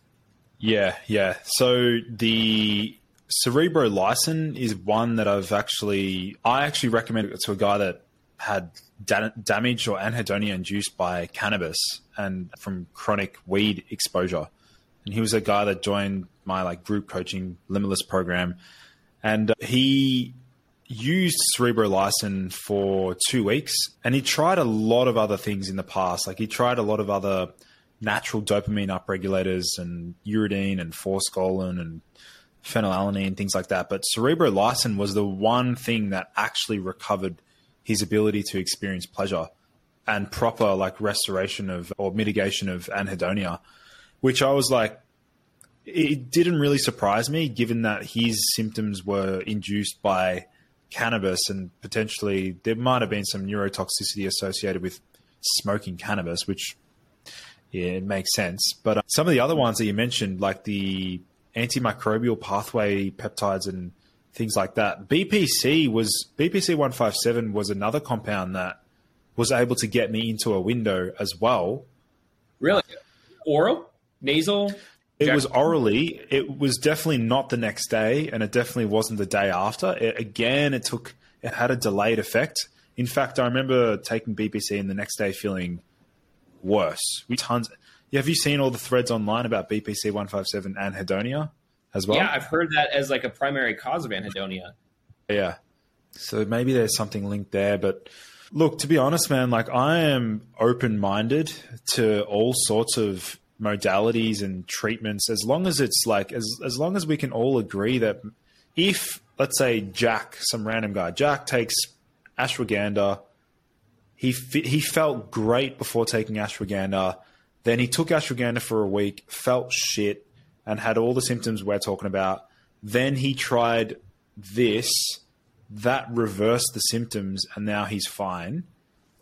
Yeah, yeah. So the cerebrolysin is one that I've actually, I actually recommended to a guy that had da- damage or anhedonia induced by cannabis and from chronic weed exposure. And he was a guy that joined my like group coaching limitless program. And uh, he used cerebrolysin for two weeks and he tried a lot of other things in the past. Like he tried a lot of other natural dopamine upregulators and uridine and forskolin and phenylalanine, and things like that. But cerebrolysin was the one thing that actually recovered his ability to experience pleasure and proper like restoration of or mitigation of anhedonia, which I was like, it didn't really surprise me given that his symptoms were induced by cannabis and potentially there might have been some neurotoxicity associated with smoking cannabis, which yeah, it makes sense. But uh, some of the other ones that you mentioned, like the antimicrobial pathway peptides and things like that, BPC was BPC one five seven was another compound that was able to get me into a window as well. Really, oral, nasal. It was orally. It was definitely not the next day, and it definitely wasn't the day after. It, again, it took. It had a delayed effect. In fact, I remember taking BPC and the next day feeling worse. We tons. Yeah, Have you seen all the threads online about BPC one five seven anhedonia as well? Yeah, I've heard that as like a primary cause of anhedonia. Yeah, so maybe there's something linked there, but. Look, to be honest, man, like I am open minded to all sorts of modalities and treatments as long as it's like as as long as we can all agree that if let's say Jack some random guy Jack takes ashwagandha he he felt great before taking ashwagandha then he took ashwagandha for a week felt shit and had all the symptoms we're talking about then he tried this that reversed the symptoms and now he's fine.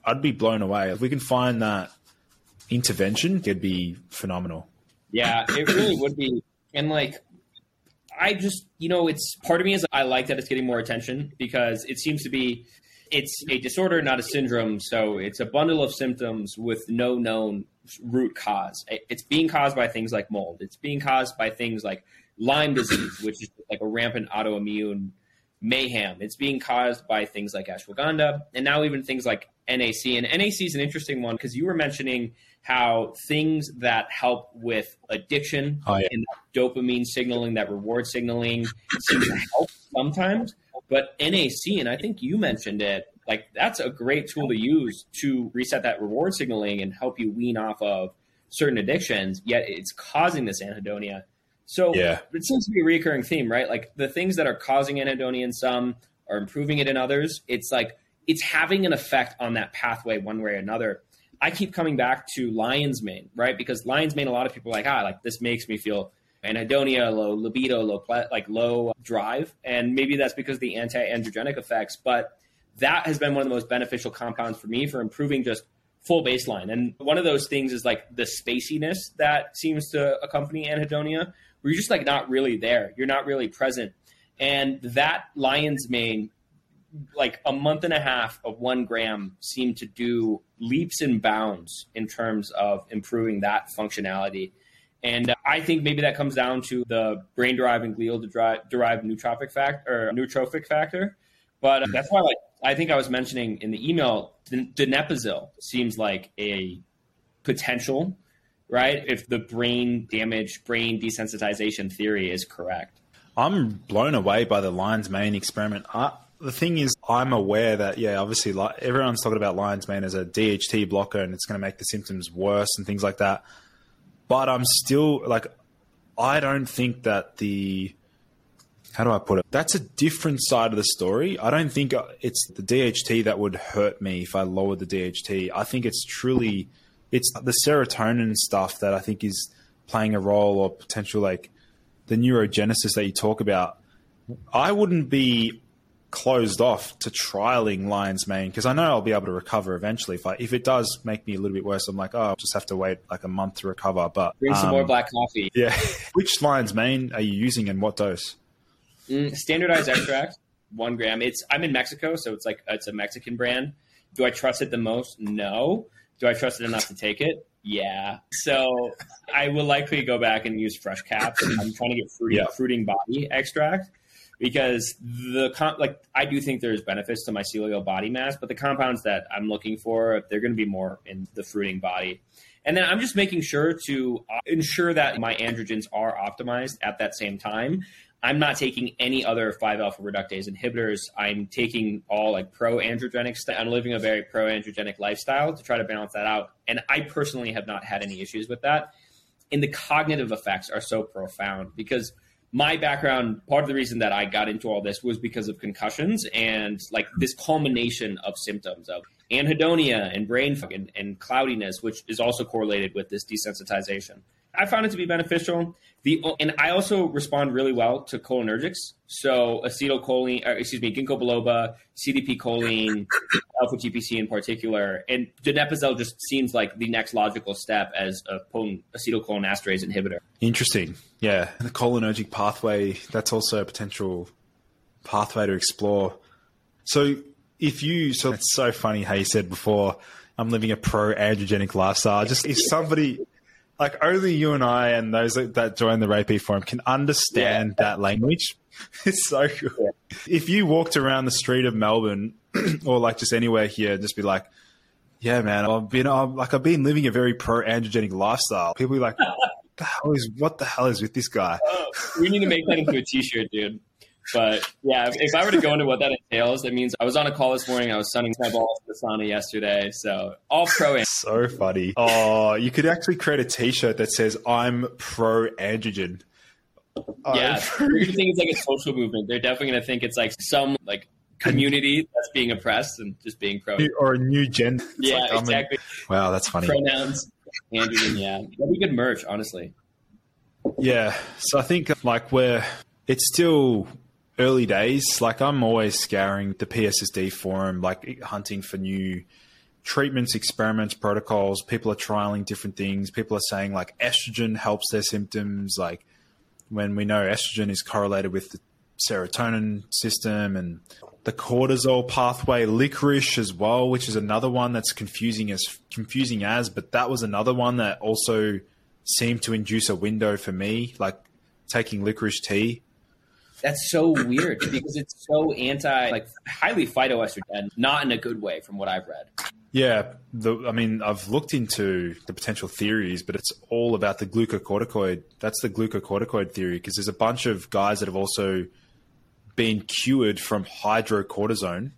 I'd be blown away. If we can find that intervention could be phenomenal. Yeah, it really would be. And like, I just, you know, it's part of me is I like that it's getting more attention because it seems to be, it's a disorder, not a syndrome. So it's a bundle of symptoms with no known root cause. It's being caused by things like mold. It's being caused by things like Lyme disease, which is like a rampant autoimmune mayhem. It's being caused by things like ashwagandha and now even things like NAC. And NAC is an interesting one because you were mentioning how things that help with addiction Oh, yeah. and dopamine signaling, that reward signaling seem to help sometimes. But NAC, and I think you mentioned it, like that's a great tool to use to reset that reward signaling and help you wean off of certain addictions, yet it's causing this anhedonia. So Yeah. it seems to be a recurring theme, right? Like the things that are causing anhedonia in some are improving it in others. It's like it's having an effect on that pathway one way or another. I keep coming back to lion's mane, right? Because lion's mane, a lot of people are like, ah, like this makes me feel anhedonia, low libido, low ple- like low drive, and maybe that's because of the anti-androgenic effects. But that has been one of the most beneficial compounds for me for improving just full baseline. And one of those things is like the spaciness that seems to accompany anhedonia, where you're just like not really there, you're not really present, and that lion's mane like a month and a half of one gram seemed to do leaps and bounds in terms of improving that functionality. And uh, I think maybe that comes down to the brain derived and glial derived, nootropic factor or neurotrophic factor. But uh, that's why, like, I think I was mentioning in the email, donepezil seems like a potential, right? If the brain damage, brain desensitization theory is correct. I'm blown away by the lion's mane experiment. I, the thing is, I'm aware that yeah, obviously, li- everyone's talking about lion's mane as a DHT blocker, and it's going to make the symptoms worse and things like that. But I'm still like, I don't think that the how do I put it? That's a different side of the story. I don't think uh, it's the DHT that would hurt me if I lowered the DHT. I think it's truly it's the serotonin stuff that I think is playing a role or potential like the neurogenesis that you talk about. I wouldn't be closed off to trialing lion's mane because I know I'll be able to recover eventually. If I, if it does make me a little bit worse, I'm like, oh, I'll just have to wait like a month to recover. But Bring some um, more black coffee. Yeah, [LAUGHS] which lion's mane are you using and what dose? Mm, standardized extract, [COUGHS] one gram. It's I'm in Mexico, so it's like it's a Mexican brand. Do I trust it the most? No. Do I trust it enough to take it? Yeah. So I will likely go back and use FreshCaps. I'm trying to get fruity, Yeah. fruiting body extract because the like I do think there's benefits to mycelial body mass, but the compounds that I'm looking for, they're going to be more in the fruiting body. And then I'm just making sure to ensure that my androgens are optimized at that same time. I'm not taking any other 5 alpha reductase inhibitors. I'm taking all like pro androgenic stuff. I'm living a very pro androgenic lifestyle to try to balance that out. And I personally have not had any issues with that. And the cognitive effects are so profound because my background, part of the reason that I got into all this was because of concussions and like this culmination of symptoms of anhedonia and brain fog and, and cloudiness, which is also correlated with this desensitization. I found it to be beneficial. The and I also respond really well to cholinergics. So acetylcholine, excuse me, ginkgo biloba, CDP choline, alpha GPC in particular, and donepezil just seems like the next logical step as a potent acetylcholinesterase inhibitor. Interesting. Yeah. The cholinergic pathway, that's also a potential pathway to explore. So if you, so it's so funny how you said before, I'm living a pro androgenic lifestyle. Just if somebody, like only you and I and those that, that join the Ray Peat forum can understand that language. [LAUGHS] It's so cool. If you walked around the street of Melbourne [CLEARS THROAT] or like just anywhere here and just be like, yeah, man, I've been, I'm, like, I've been living a very pro androgenic lifestyle. People be like, [LAUGHS] what the hell is, what the hell is with this guy? Oh, we need to make that into a t-shirt, dude. But yeah, if, if I were to go into what that entails, that means I was on a call this morning. I was sunning my balls the sauna yesterday. So all pro. and- [LAUGHS] So funny. Oh, you could actually create a T-shirt that says "I'm pro androgen." Oh, Yeah, they're think it's like a social movement. They're definitely gonna think it's like some like community that's being oppressed and just being pro. or a new gender. Yeah, like, exactly. wow, that's funny. Pronouns, androgen. Yeah, that'd be good merch, honestly. Yeah. So I think like we're it's still early days. Like I'm always scouring the PSSD forum, like hunting for new treatments, experiments, protocols. People are trialing different things. People are saying like estrogen helps their symptoms. Like when we know estrogen is correlated with the serotonin system and the cortisol pathway, licorice as well, which is another one that's confusing as confusing as, but that was another one that also seemed to induce a window for me, like taking licorice tea. That's so weird because it's so anti, like highly phytoestrogen, not in a good way from what I've read. Yeah, the, I mean, I've looked into the potential theories, but it's all about the glucocorticoid. That's the glucocorticoid theory because there's a bunch of guys that have also been cured from hydrocortisone,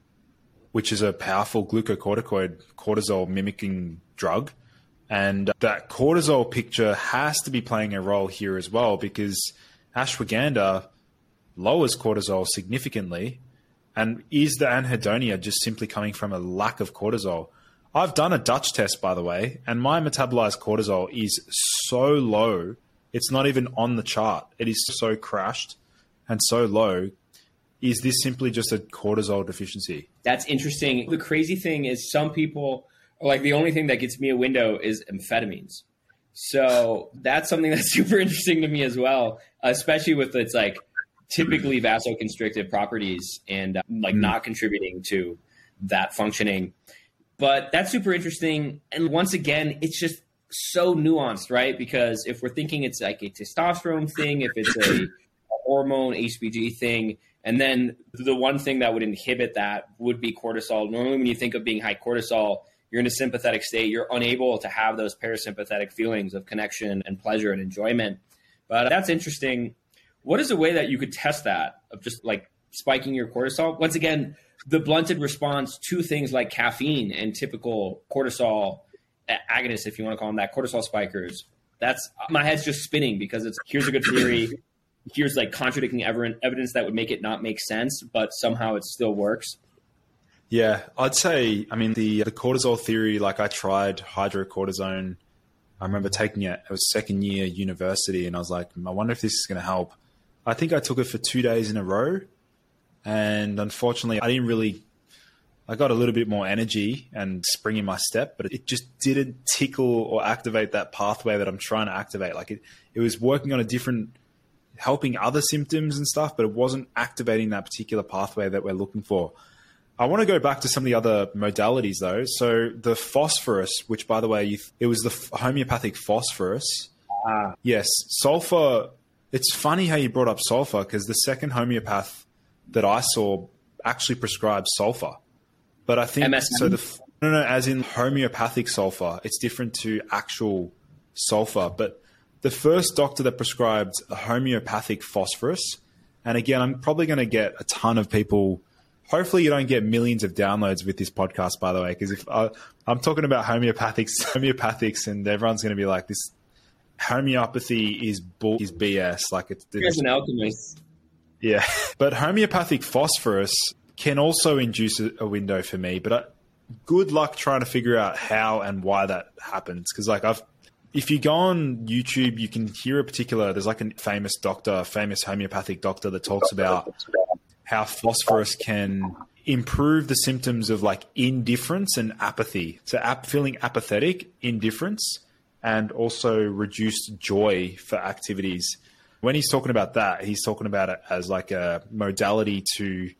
which is a powerful glucocorticoid cortisol mimicking drug. And uh, that cortisol picture has to be playing a role here as well because ashwagandha lowers cortisol significantly. And is the anhedonia just simply coming from a lack of cortisol? I've done a Dutch test, by the way, and my metabolized cortisol is so low, it's not even on the chart. It is so crashed and so low. Is this simply just a cortisol deficiency? That's interesting. The crazy thing is, some people are like, the only thing that gets me a window is amphetamines. So that's something [LAUGHS] that's super interesting to me as well, especially with its like typically vasoconstrictive properties and uh, like mm. not contributing to that functioning. But that's super interesting. And once again, it's just so nuanced, right? Because if we're thinking it's like a testosterone thing, if it's a, [COUGHS] hormone HCG thing, and then the one thing that would inhibit that would be cortisol. Normally, when you think of being high cortisol, you're in a sympathetic state. You're unable to have those parasympathetic feelings of connection and pleasure and enjoyment. But that's interesting. What is a way that you could test that of just like spiking your cortisol? Once again, the blunted response to things like caffeine and typical cortisol agonists, if you want to call them that, cortisol spikers. That's my head's just spinning because it's here's a good theory, here's like contradicting evidence that would make it not make sense, but somehow it still works. Yeah, I'd say. I mean, the the cortisol theory. Like, I tried hydrocortisone. I remember taking it. It was second year university, and I was like, I wonder if this is going to help. I think I took it for two days in a row, and unfortunately, I didn't really. I got a little bit more energy and spring in my step, but it just didn't tickle or activate that pathway that I'm trying to activate. Like it, it was working on a different, helping other symptoms and stuff, but it wasn't activating that particular pathway that we're looking for. I want to go back to some of the other modalities though. So the phosphorus, which by the way, it was the homeopathic phosphorus. Ah. Yes, sulfur. It's funny how you brought up sulfur because the second homeopath that I saw actually prescribed sulfur. But I think MSM? so. The no, no, as in homeopathic sulfur. It's different to actual sulfur. But the first doctor that prescribed homeopathic phosphorus, and again, I'm probably going to get a ton of people. Hopefully, you don't get millions of downloads with this podcast, by the way, because if I, I'm talking about homeopathics, [LAUGHS] homeopathics, and everyone's going to be like, "This homeopathy is bull, is BS." Like it's, it's an alchemist. Yeah. [LAUGHS] But homeopathic phosphorus can also induce a, a window for me, but I, good luck trying to figure out how and why that happens. Because, like, I've, if you go on YouTube, you can hear a particular, there's like a famous doctor, famous homeopathic doctor that talks about how phosphorus can improve the symptoms of like indifference and apathy. So, ap- feeling apathetic, indifference, and also reduced joy for activities when he's talking about that, he's talking about it as like a modality to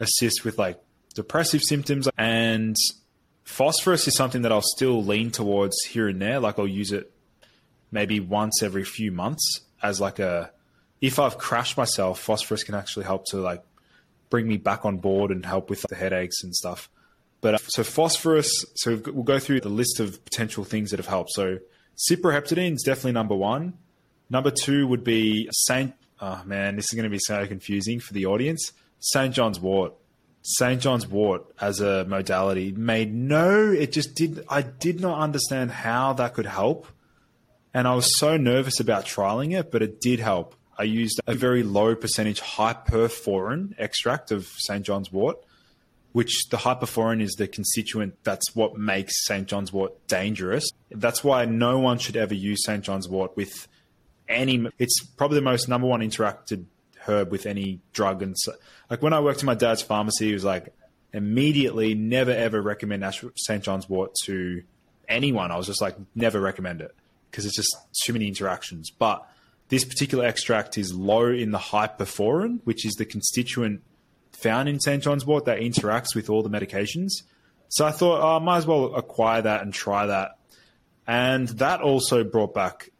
assist with like depressive symptoms. And phosphorus is something that I'll still lean towards here and there. Like I'll use it maybe once every few months as like a if I've crashed myself, phosphorus can actually help to like bring me back on board and help with the headaches and stuff. But uh, so phosphorus, so we'll go through the list of potential things that have helped. So cyproheptadine is definitely number one. Number two would be Saint. Oh man, this is going to be so confusing for the audience. Saint John's Wort. St. John's Wort as a modality made no, it just did, I did not understand how that could help. And I was so nervous about trialing it, but it did help. I used a very low percentage hyperforin extract of St. John's Wort, which the hyperforin is the constituent that's what makes St. John's Wort dangerous. That's why no one should ever use St. John's Wort with any. It's probably the most number one interacted herb with any drug. And so, like when I worked in my dad's pharmacy, he was like immediately never ever recommend St. John's Wort to anyone. I was just like never recommend it because it's just too many interactions. But this particular extract is low in the hyperforin, which is the constituent found in St. John's Wort that interacts with all the medications. So I thought oh, I might as well acquire that and try that. And that also brought back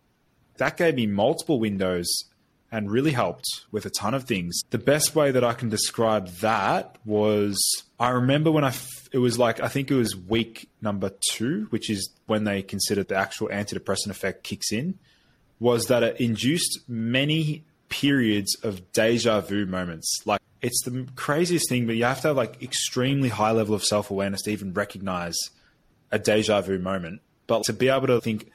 that gave me multiple windows and really helped with a ton of things. The best way that I can describe that was I remember when I, f- it was like, I think it was week number two, which is when they considered the actual antidepressant effect kicks in, was that it induced many periods of deja vu moments. Like, it's the craziest thing, but you have to have like extremely high level of self awareness to even recognize a deja vu moment. But to be able to think,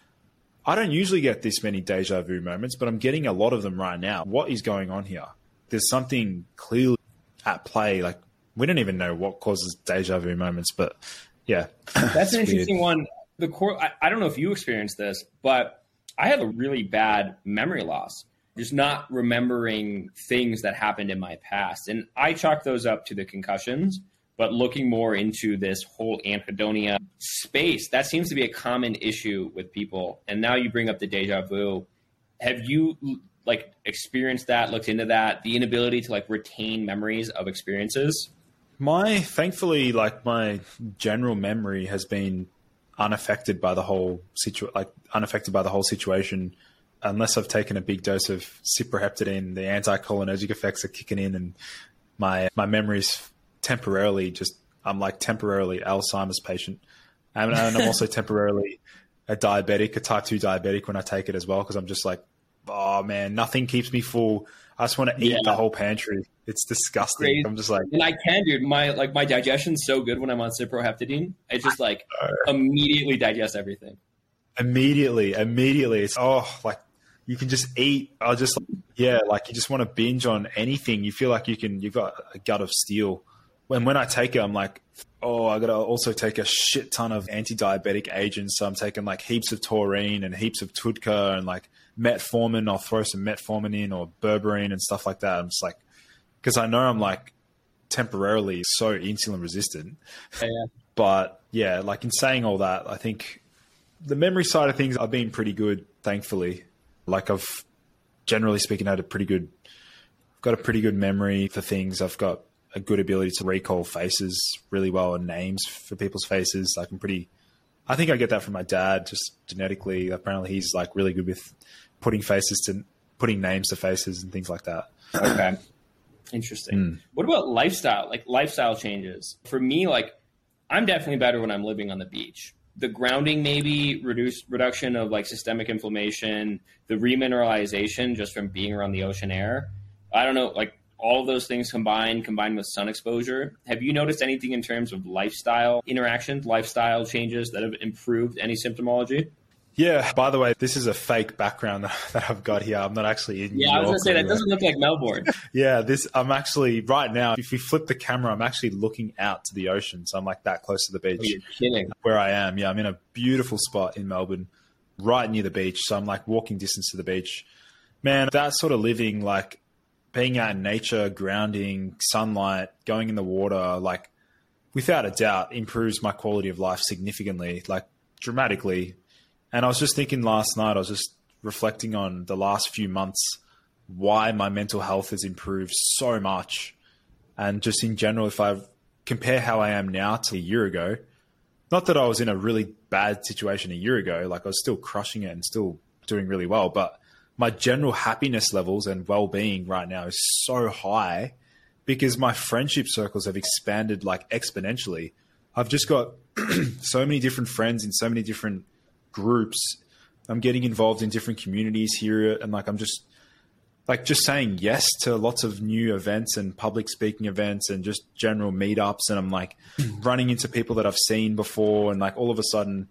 I don't usually get this many deja vu moments, but I'm getting a lot of them right now. What is going on here? There's something clearly at play. Like we don't even know what causes deja vu moments, but yeah, that's an interesting weird. one. The core. I, I don't know if you experienced this, but I have a really bad memory loss. Just not remembering things that happened in my past, and I chalk those up to the concussions but looking more into this whole anhedonia space, that seems to be a common issue with people. And now you bring up the deja vu. Have you like experienced that, looked into that, the inability to like retain memories of experiences? My thankfully, like my general memory has been unaffected by the whole situ like unaffected by the whole situation unless I've taken a big dose of ciprofloxacin, the anticholinergic effects are kicking in, and my my memory's temporarily just I'm like temporarily Alzheimer's patient, and, and I'm also temporarily a diabetic, a type two diabetic when I take it as well because I'm just like, oh man, nothing keeps me full. I just want to eat yeah. the whole pantry. It's disgusting. Crazy. I'm just like, and I can, dude. My like my digestion's so good when I'm on ciprofloxacin. I just like uh. immediately digest everything. Immediately, immediately. It's oh, like you can just eat. I just yeah, like you just want to binge on anything. You feel like you can. You've got a gut of steel when when I take it, I'm like, oh, I got to also take a shit ton of anti-diabetic agents. So I'm taking like heaps of taurine and heaps of TUDCA and like metformin. I'll throw some metformin in or berberine and stuff like that. I'm just like, because I know I'm like temporarily so insulin resistant. Yeah. [LAUGHS] but yeah, like in saying all that, I think the memory side of things, I've been pretty good, thankfully. Like I've generally speaking had a pretty good, got a pretty good memory for things. I've got a good ability to recall faces really well and names for people's faces. Like I'm pretty, I think I get that from my dad just genetically. Apparently, he's like really good with putting faces to putting names to faces and things like that. Okay, [CLEARS THROAT] interesting. Mm. What about lifestyle? Like lifestyle changes for me. Like I'm definitely better when I'm living on the beach. The grounding, maybe reduce reduction of like systemic inflammation, the remineralization just from being around the ocean air. I don't know, like all of those things combined, combined with sun exposure, have you noticed anything in terms of lifestyle interactions, lifestyle changes that have improved any symptomology? Yeah. By the way, this is a fake background [LAUGHS] that I've got here. I'm not actually in. Yeah, New I was going to say that doesn't look like Melbourne. [LAUGHS] yeah, this. I'm actually right now. If we flip the camera, I'm actually looking out to the ocean, so I'm like that close to the beach. Oh, you're kidding. Where I am, yeah, I'm in a beautiful spot in Melbourne, right near the beach. So I'm like walking distance to the beach. Man, that sort of living like being out in nature, grounding, sunlight, going in the water, like without a doubt improves my quality of life significantly, like dramatically. And I was just thinking last night, I was just reflecting on the last few months, why my mental health has improved so much. And just in general, if I compare how I am now to a year ago, not that I was in a really bad situation a year ago, like I was still crushing it and still doing really well, but my general happiness levels and well-being right now is so high because my friendship circles have expanded like exponentially. I've just got [CLEARS THROAT] so many different friends in so many different groups. I'm getting involved in different communities here and like I'm just like just saying yes to lots of new events and public speaking events and just general meetups and I'm like hmm. running into people that I've seen before and like all of a sudden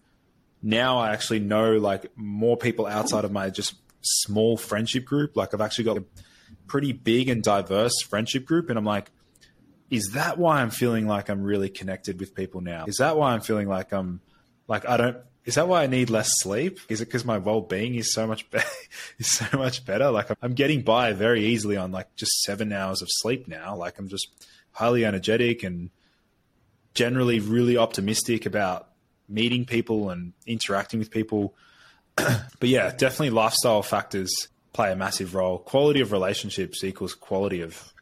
now I actually know like more people outside of my just small friendship group. Like I've actually got a pretty big and diverse friendship group, and I'm like, is that why I'm feeling like I'm really connected with people now? Is that why I'm feeling like I'm like I don't? Is that why I need less sleep? Is it because my well being is so much better? [LAUGHS] is so much better? Like I'm getting by very easily on like just seven hours of sleep now. Like I'm just highly energetic and generally really optimistic about meeting people and interacting with people [CLEARS THROAT] but yeah, definitely lifestyle factors play a massive role. Quality of relationships equals quality of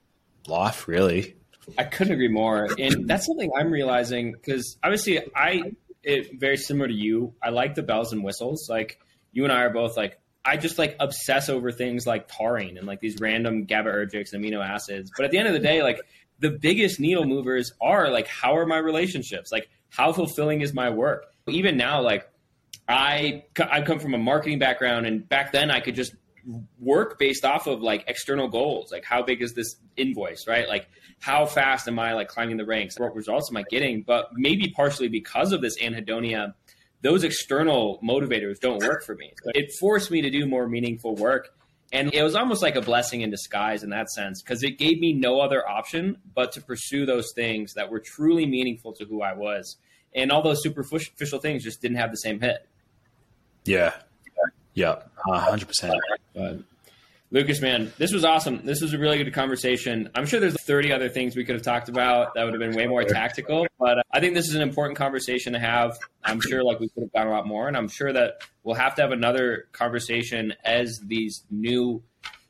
life, really. I couldn't agree more. And that's something I'm realizing because obviously I, it, very similar to you, I like the bells and whistles. Like you and I are both like I just like obsess over things like taurine and like these random GABAergics amino acids. But at the end of the day, like the biggest needle movers are like how are my relationships? Like how fulfilling is my work? Even now, like I I come from a marketing background, and back then I could just work based off of like external goals, like how big is this invoice, right? Like how fast am I like climbing the ranks? What results am I getting? But maybe partially because of this anhedonia, those external motivators don't work for me. So it forced me to do more meaningful work. And it was almost like a blessing in disguise in that sense because it gave me no other option but to pursue those things that were truly meaningful to who I was. And all those superficial things just didn't have the same hit. Yeah. Yeah. hundred percent. Lucas, man, this was awesome. This was a really good conversation. I'm sure there's 30 other things we could have talked about that would have been way more tactical, but uh, I think this is an important conversation to have. I'm sure like we could have done a lot more, and I'm sure that we'll have to have another conversation as these new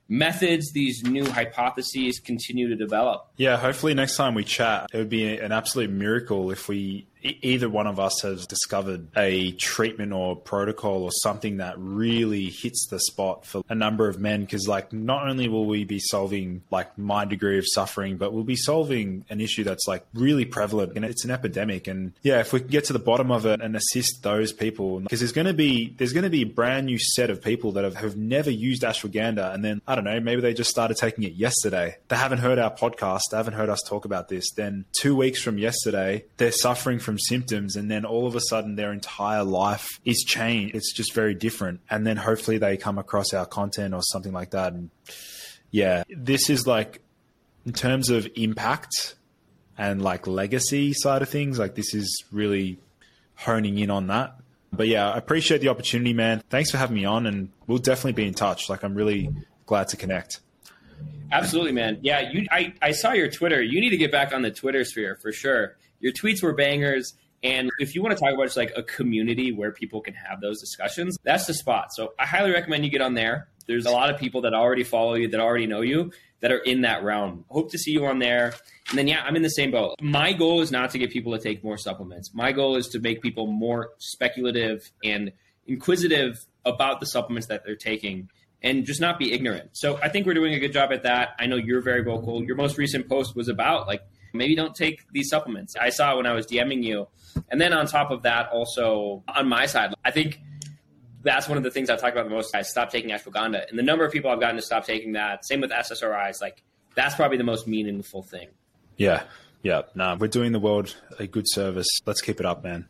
methods, these new hypotheses continue to develop. Yeah, hopefully next time we chat, it would be an absolute miracle if we either one of us has discovered a treatment or protocol or something that really hits the spot for a number of men because like not only will we be solving like my degree of suffering but we'll be solving an issue that's like really prevalent and it's an epidemic. And yeah if we can get to the bottom of it and assist those people because there's going to be there's going to be a brand new set of people that have, have never used ashwagandha and then i don't know maybe they just started taking it yesterday. They haven't heard our podcast. They haven't heard us talk about this. Then two weeks from yesterday they're suffering from symptoms and then all of a sudden their entire life is changed. It's just very different. And then hopefully they come across our content or something like that. And yeah, this is like in terms of impact and like legacy side of things, like this is really honing in on that. But yeah, I appreciate the opportunity, man. Thanks for having me on and we'll definitely be in touch. Like I'm really glad to connect. Absolutely, man. Yeah, you I, I saw your Twitter. You need to get back on the Twitter sphere for sure. Your tweets were bangers. And if you want to talk about just like a community where people can have those discussions, that's the spot. So I highly recommend you get on there. There's a lot of people that already follow you, that already know you, that are in that realm. Hope to see you on there. And then, yeah, I'm in the same boat. My goal is not to get people to take more supplements. My goal is to make people more speculative and inquisitive about the supplements that they're taking and just not be ignorant. So I think we're doing a good job at that. I know you're very vocal. Your most recent post was about like maybe don't take these supplements. I saw when I was DMing you. And then on top of that, also on my side, I think that's one of the things I talk about the most. I stopped taking ashwagandha, and the number of people I've gotten to stop taking that. Same with SSRIs. Like that's probably the most meaningful thing. Yeah, yeah. Nah, we're doing the world a good service. Let's keep it up, man.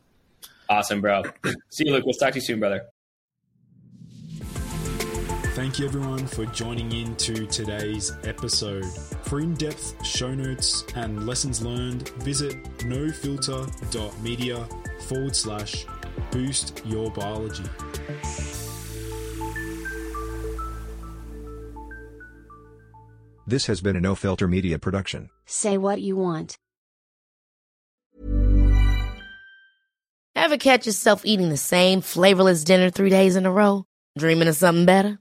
Awesome, bro. See you, Luke. We'll talk to you soon, brother. Thank you everyone for joining in to today's episode. For in depth show notes and lessons learned, visit nofilter.media forward slash boost your biology. This has been a No Filter Media production. Say what you want. Ever catch yourself eating the same flavorless dinner three days in a row? Dreaming of something better?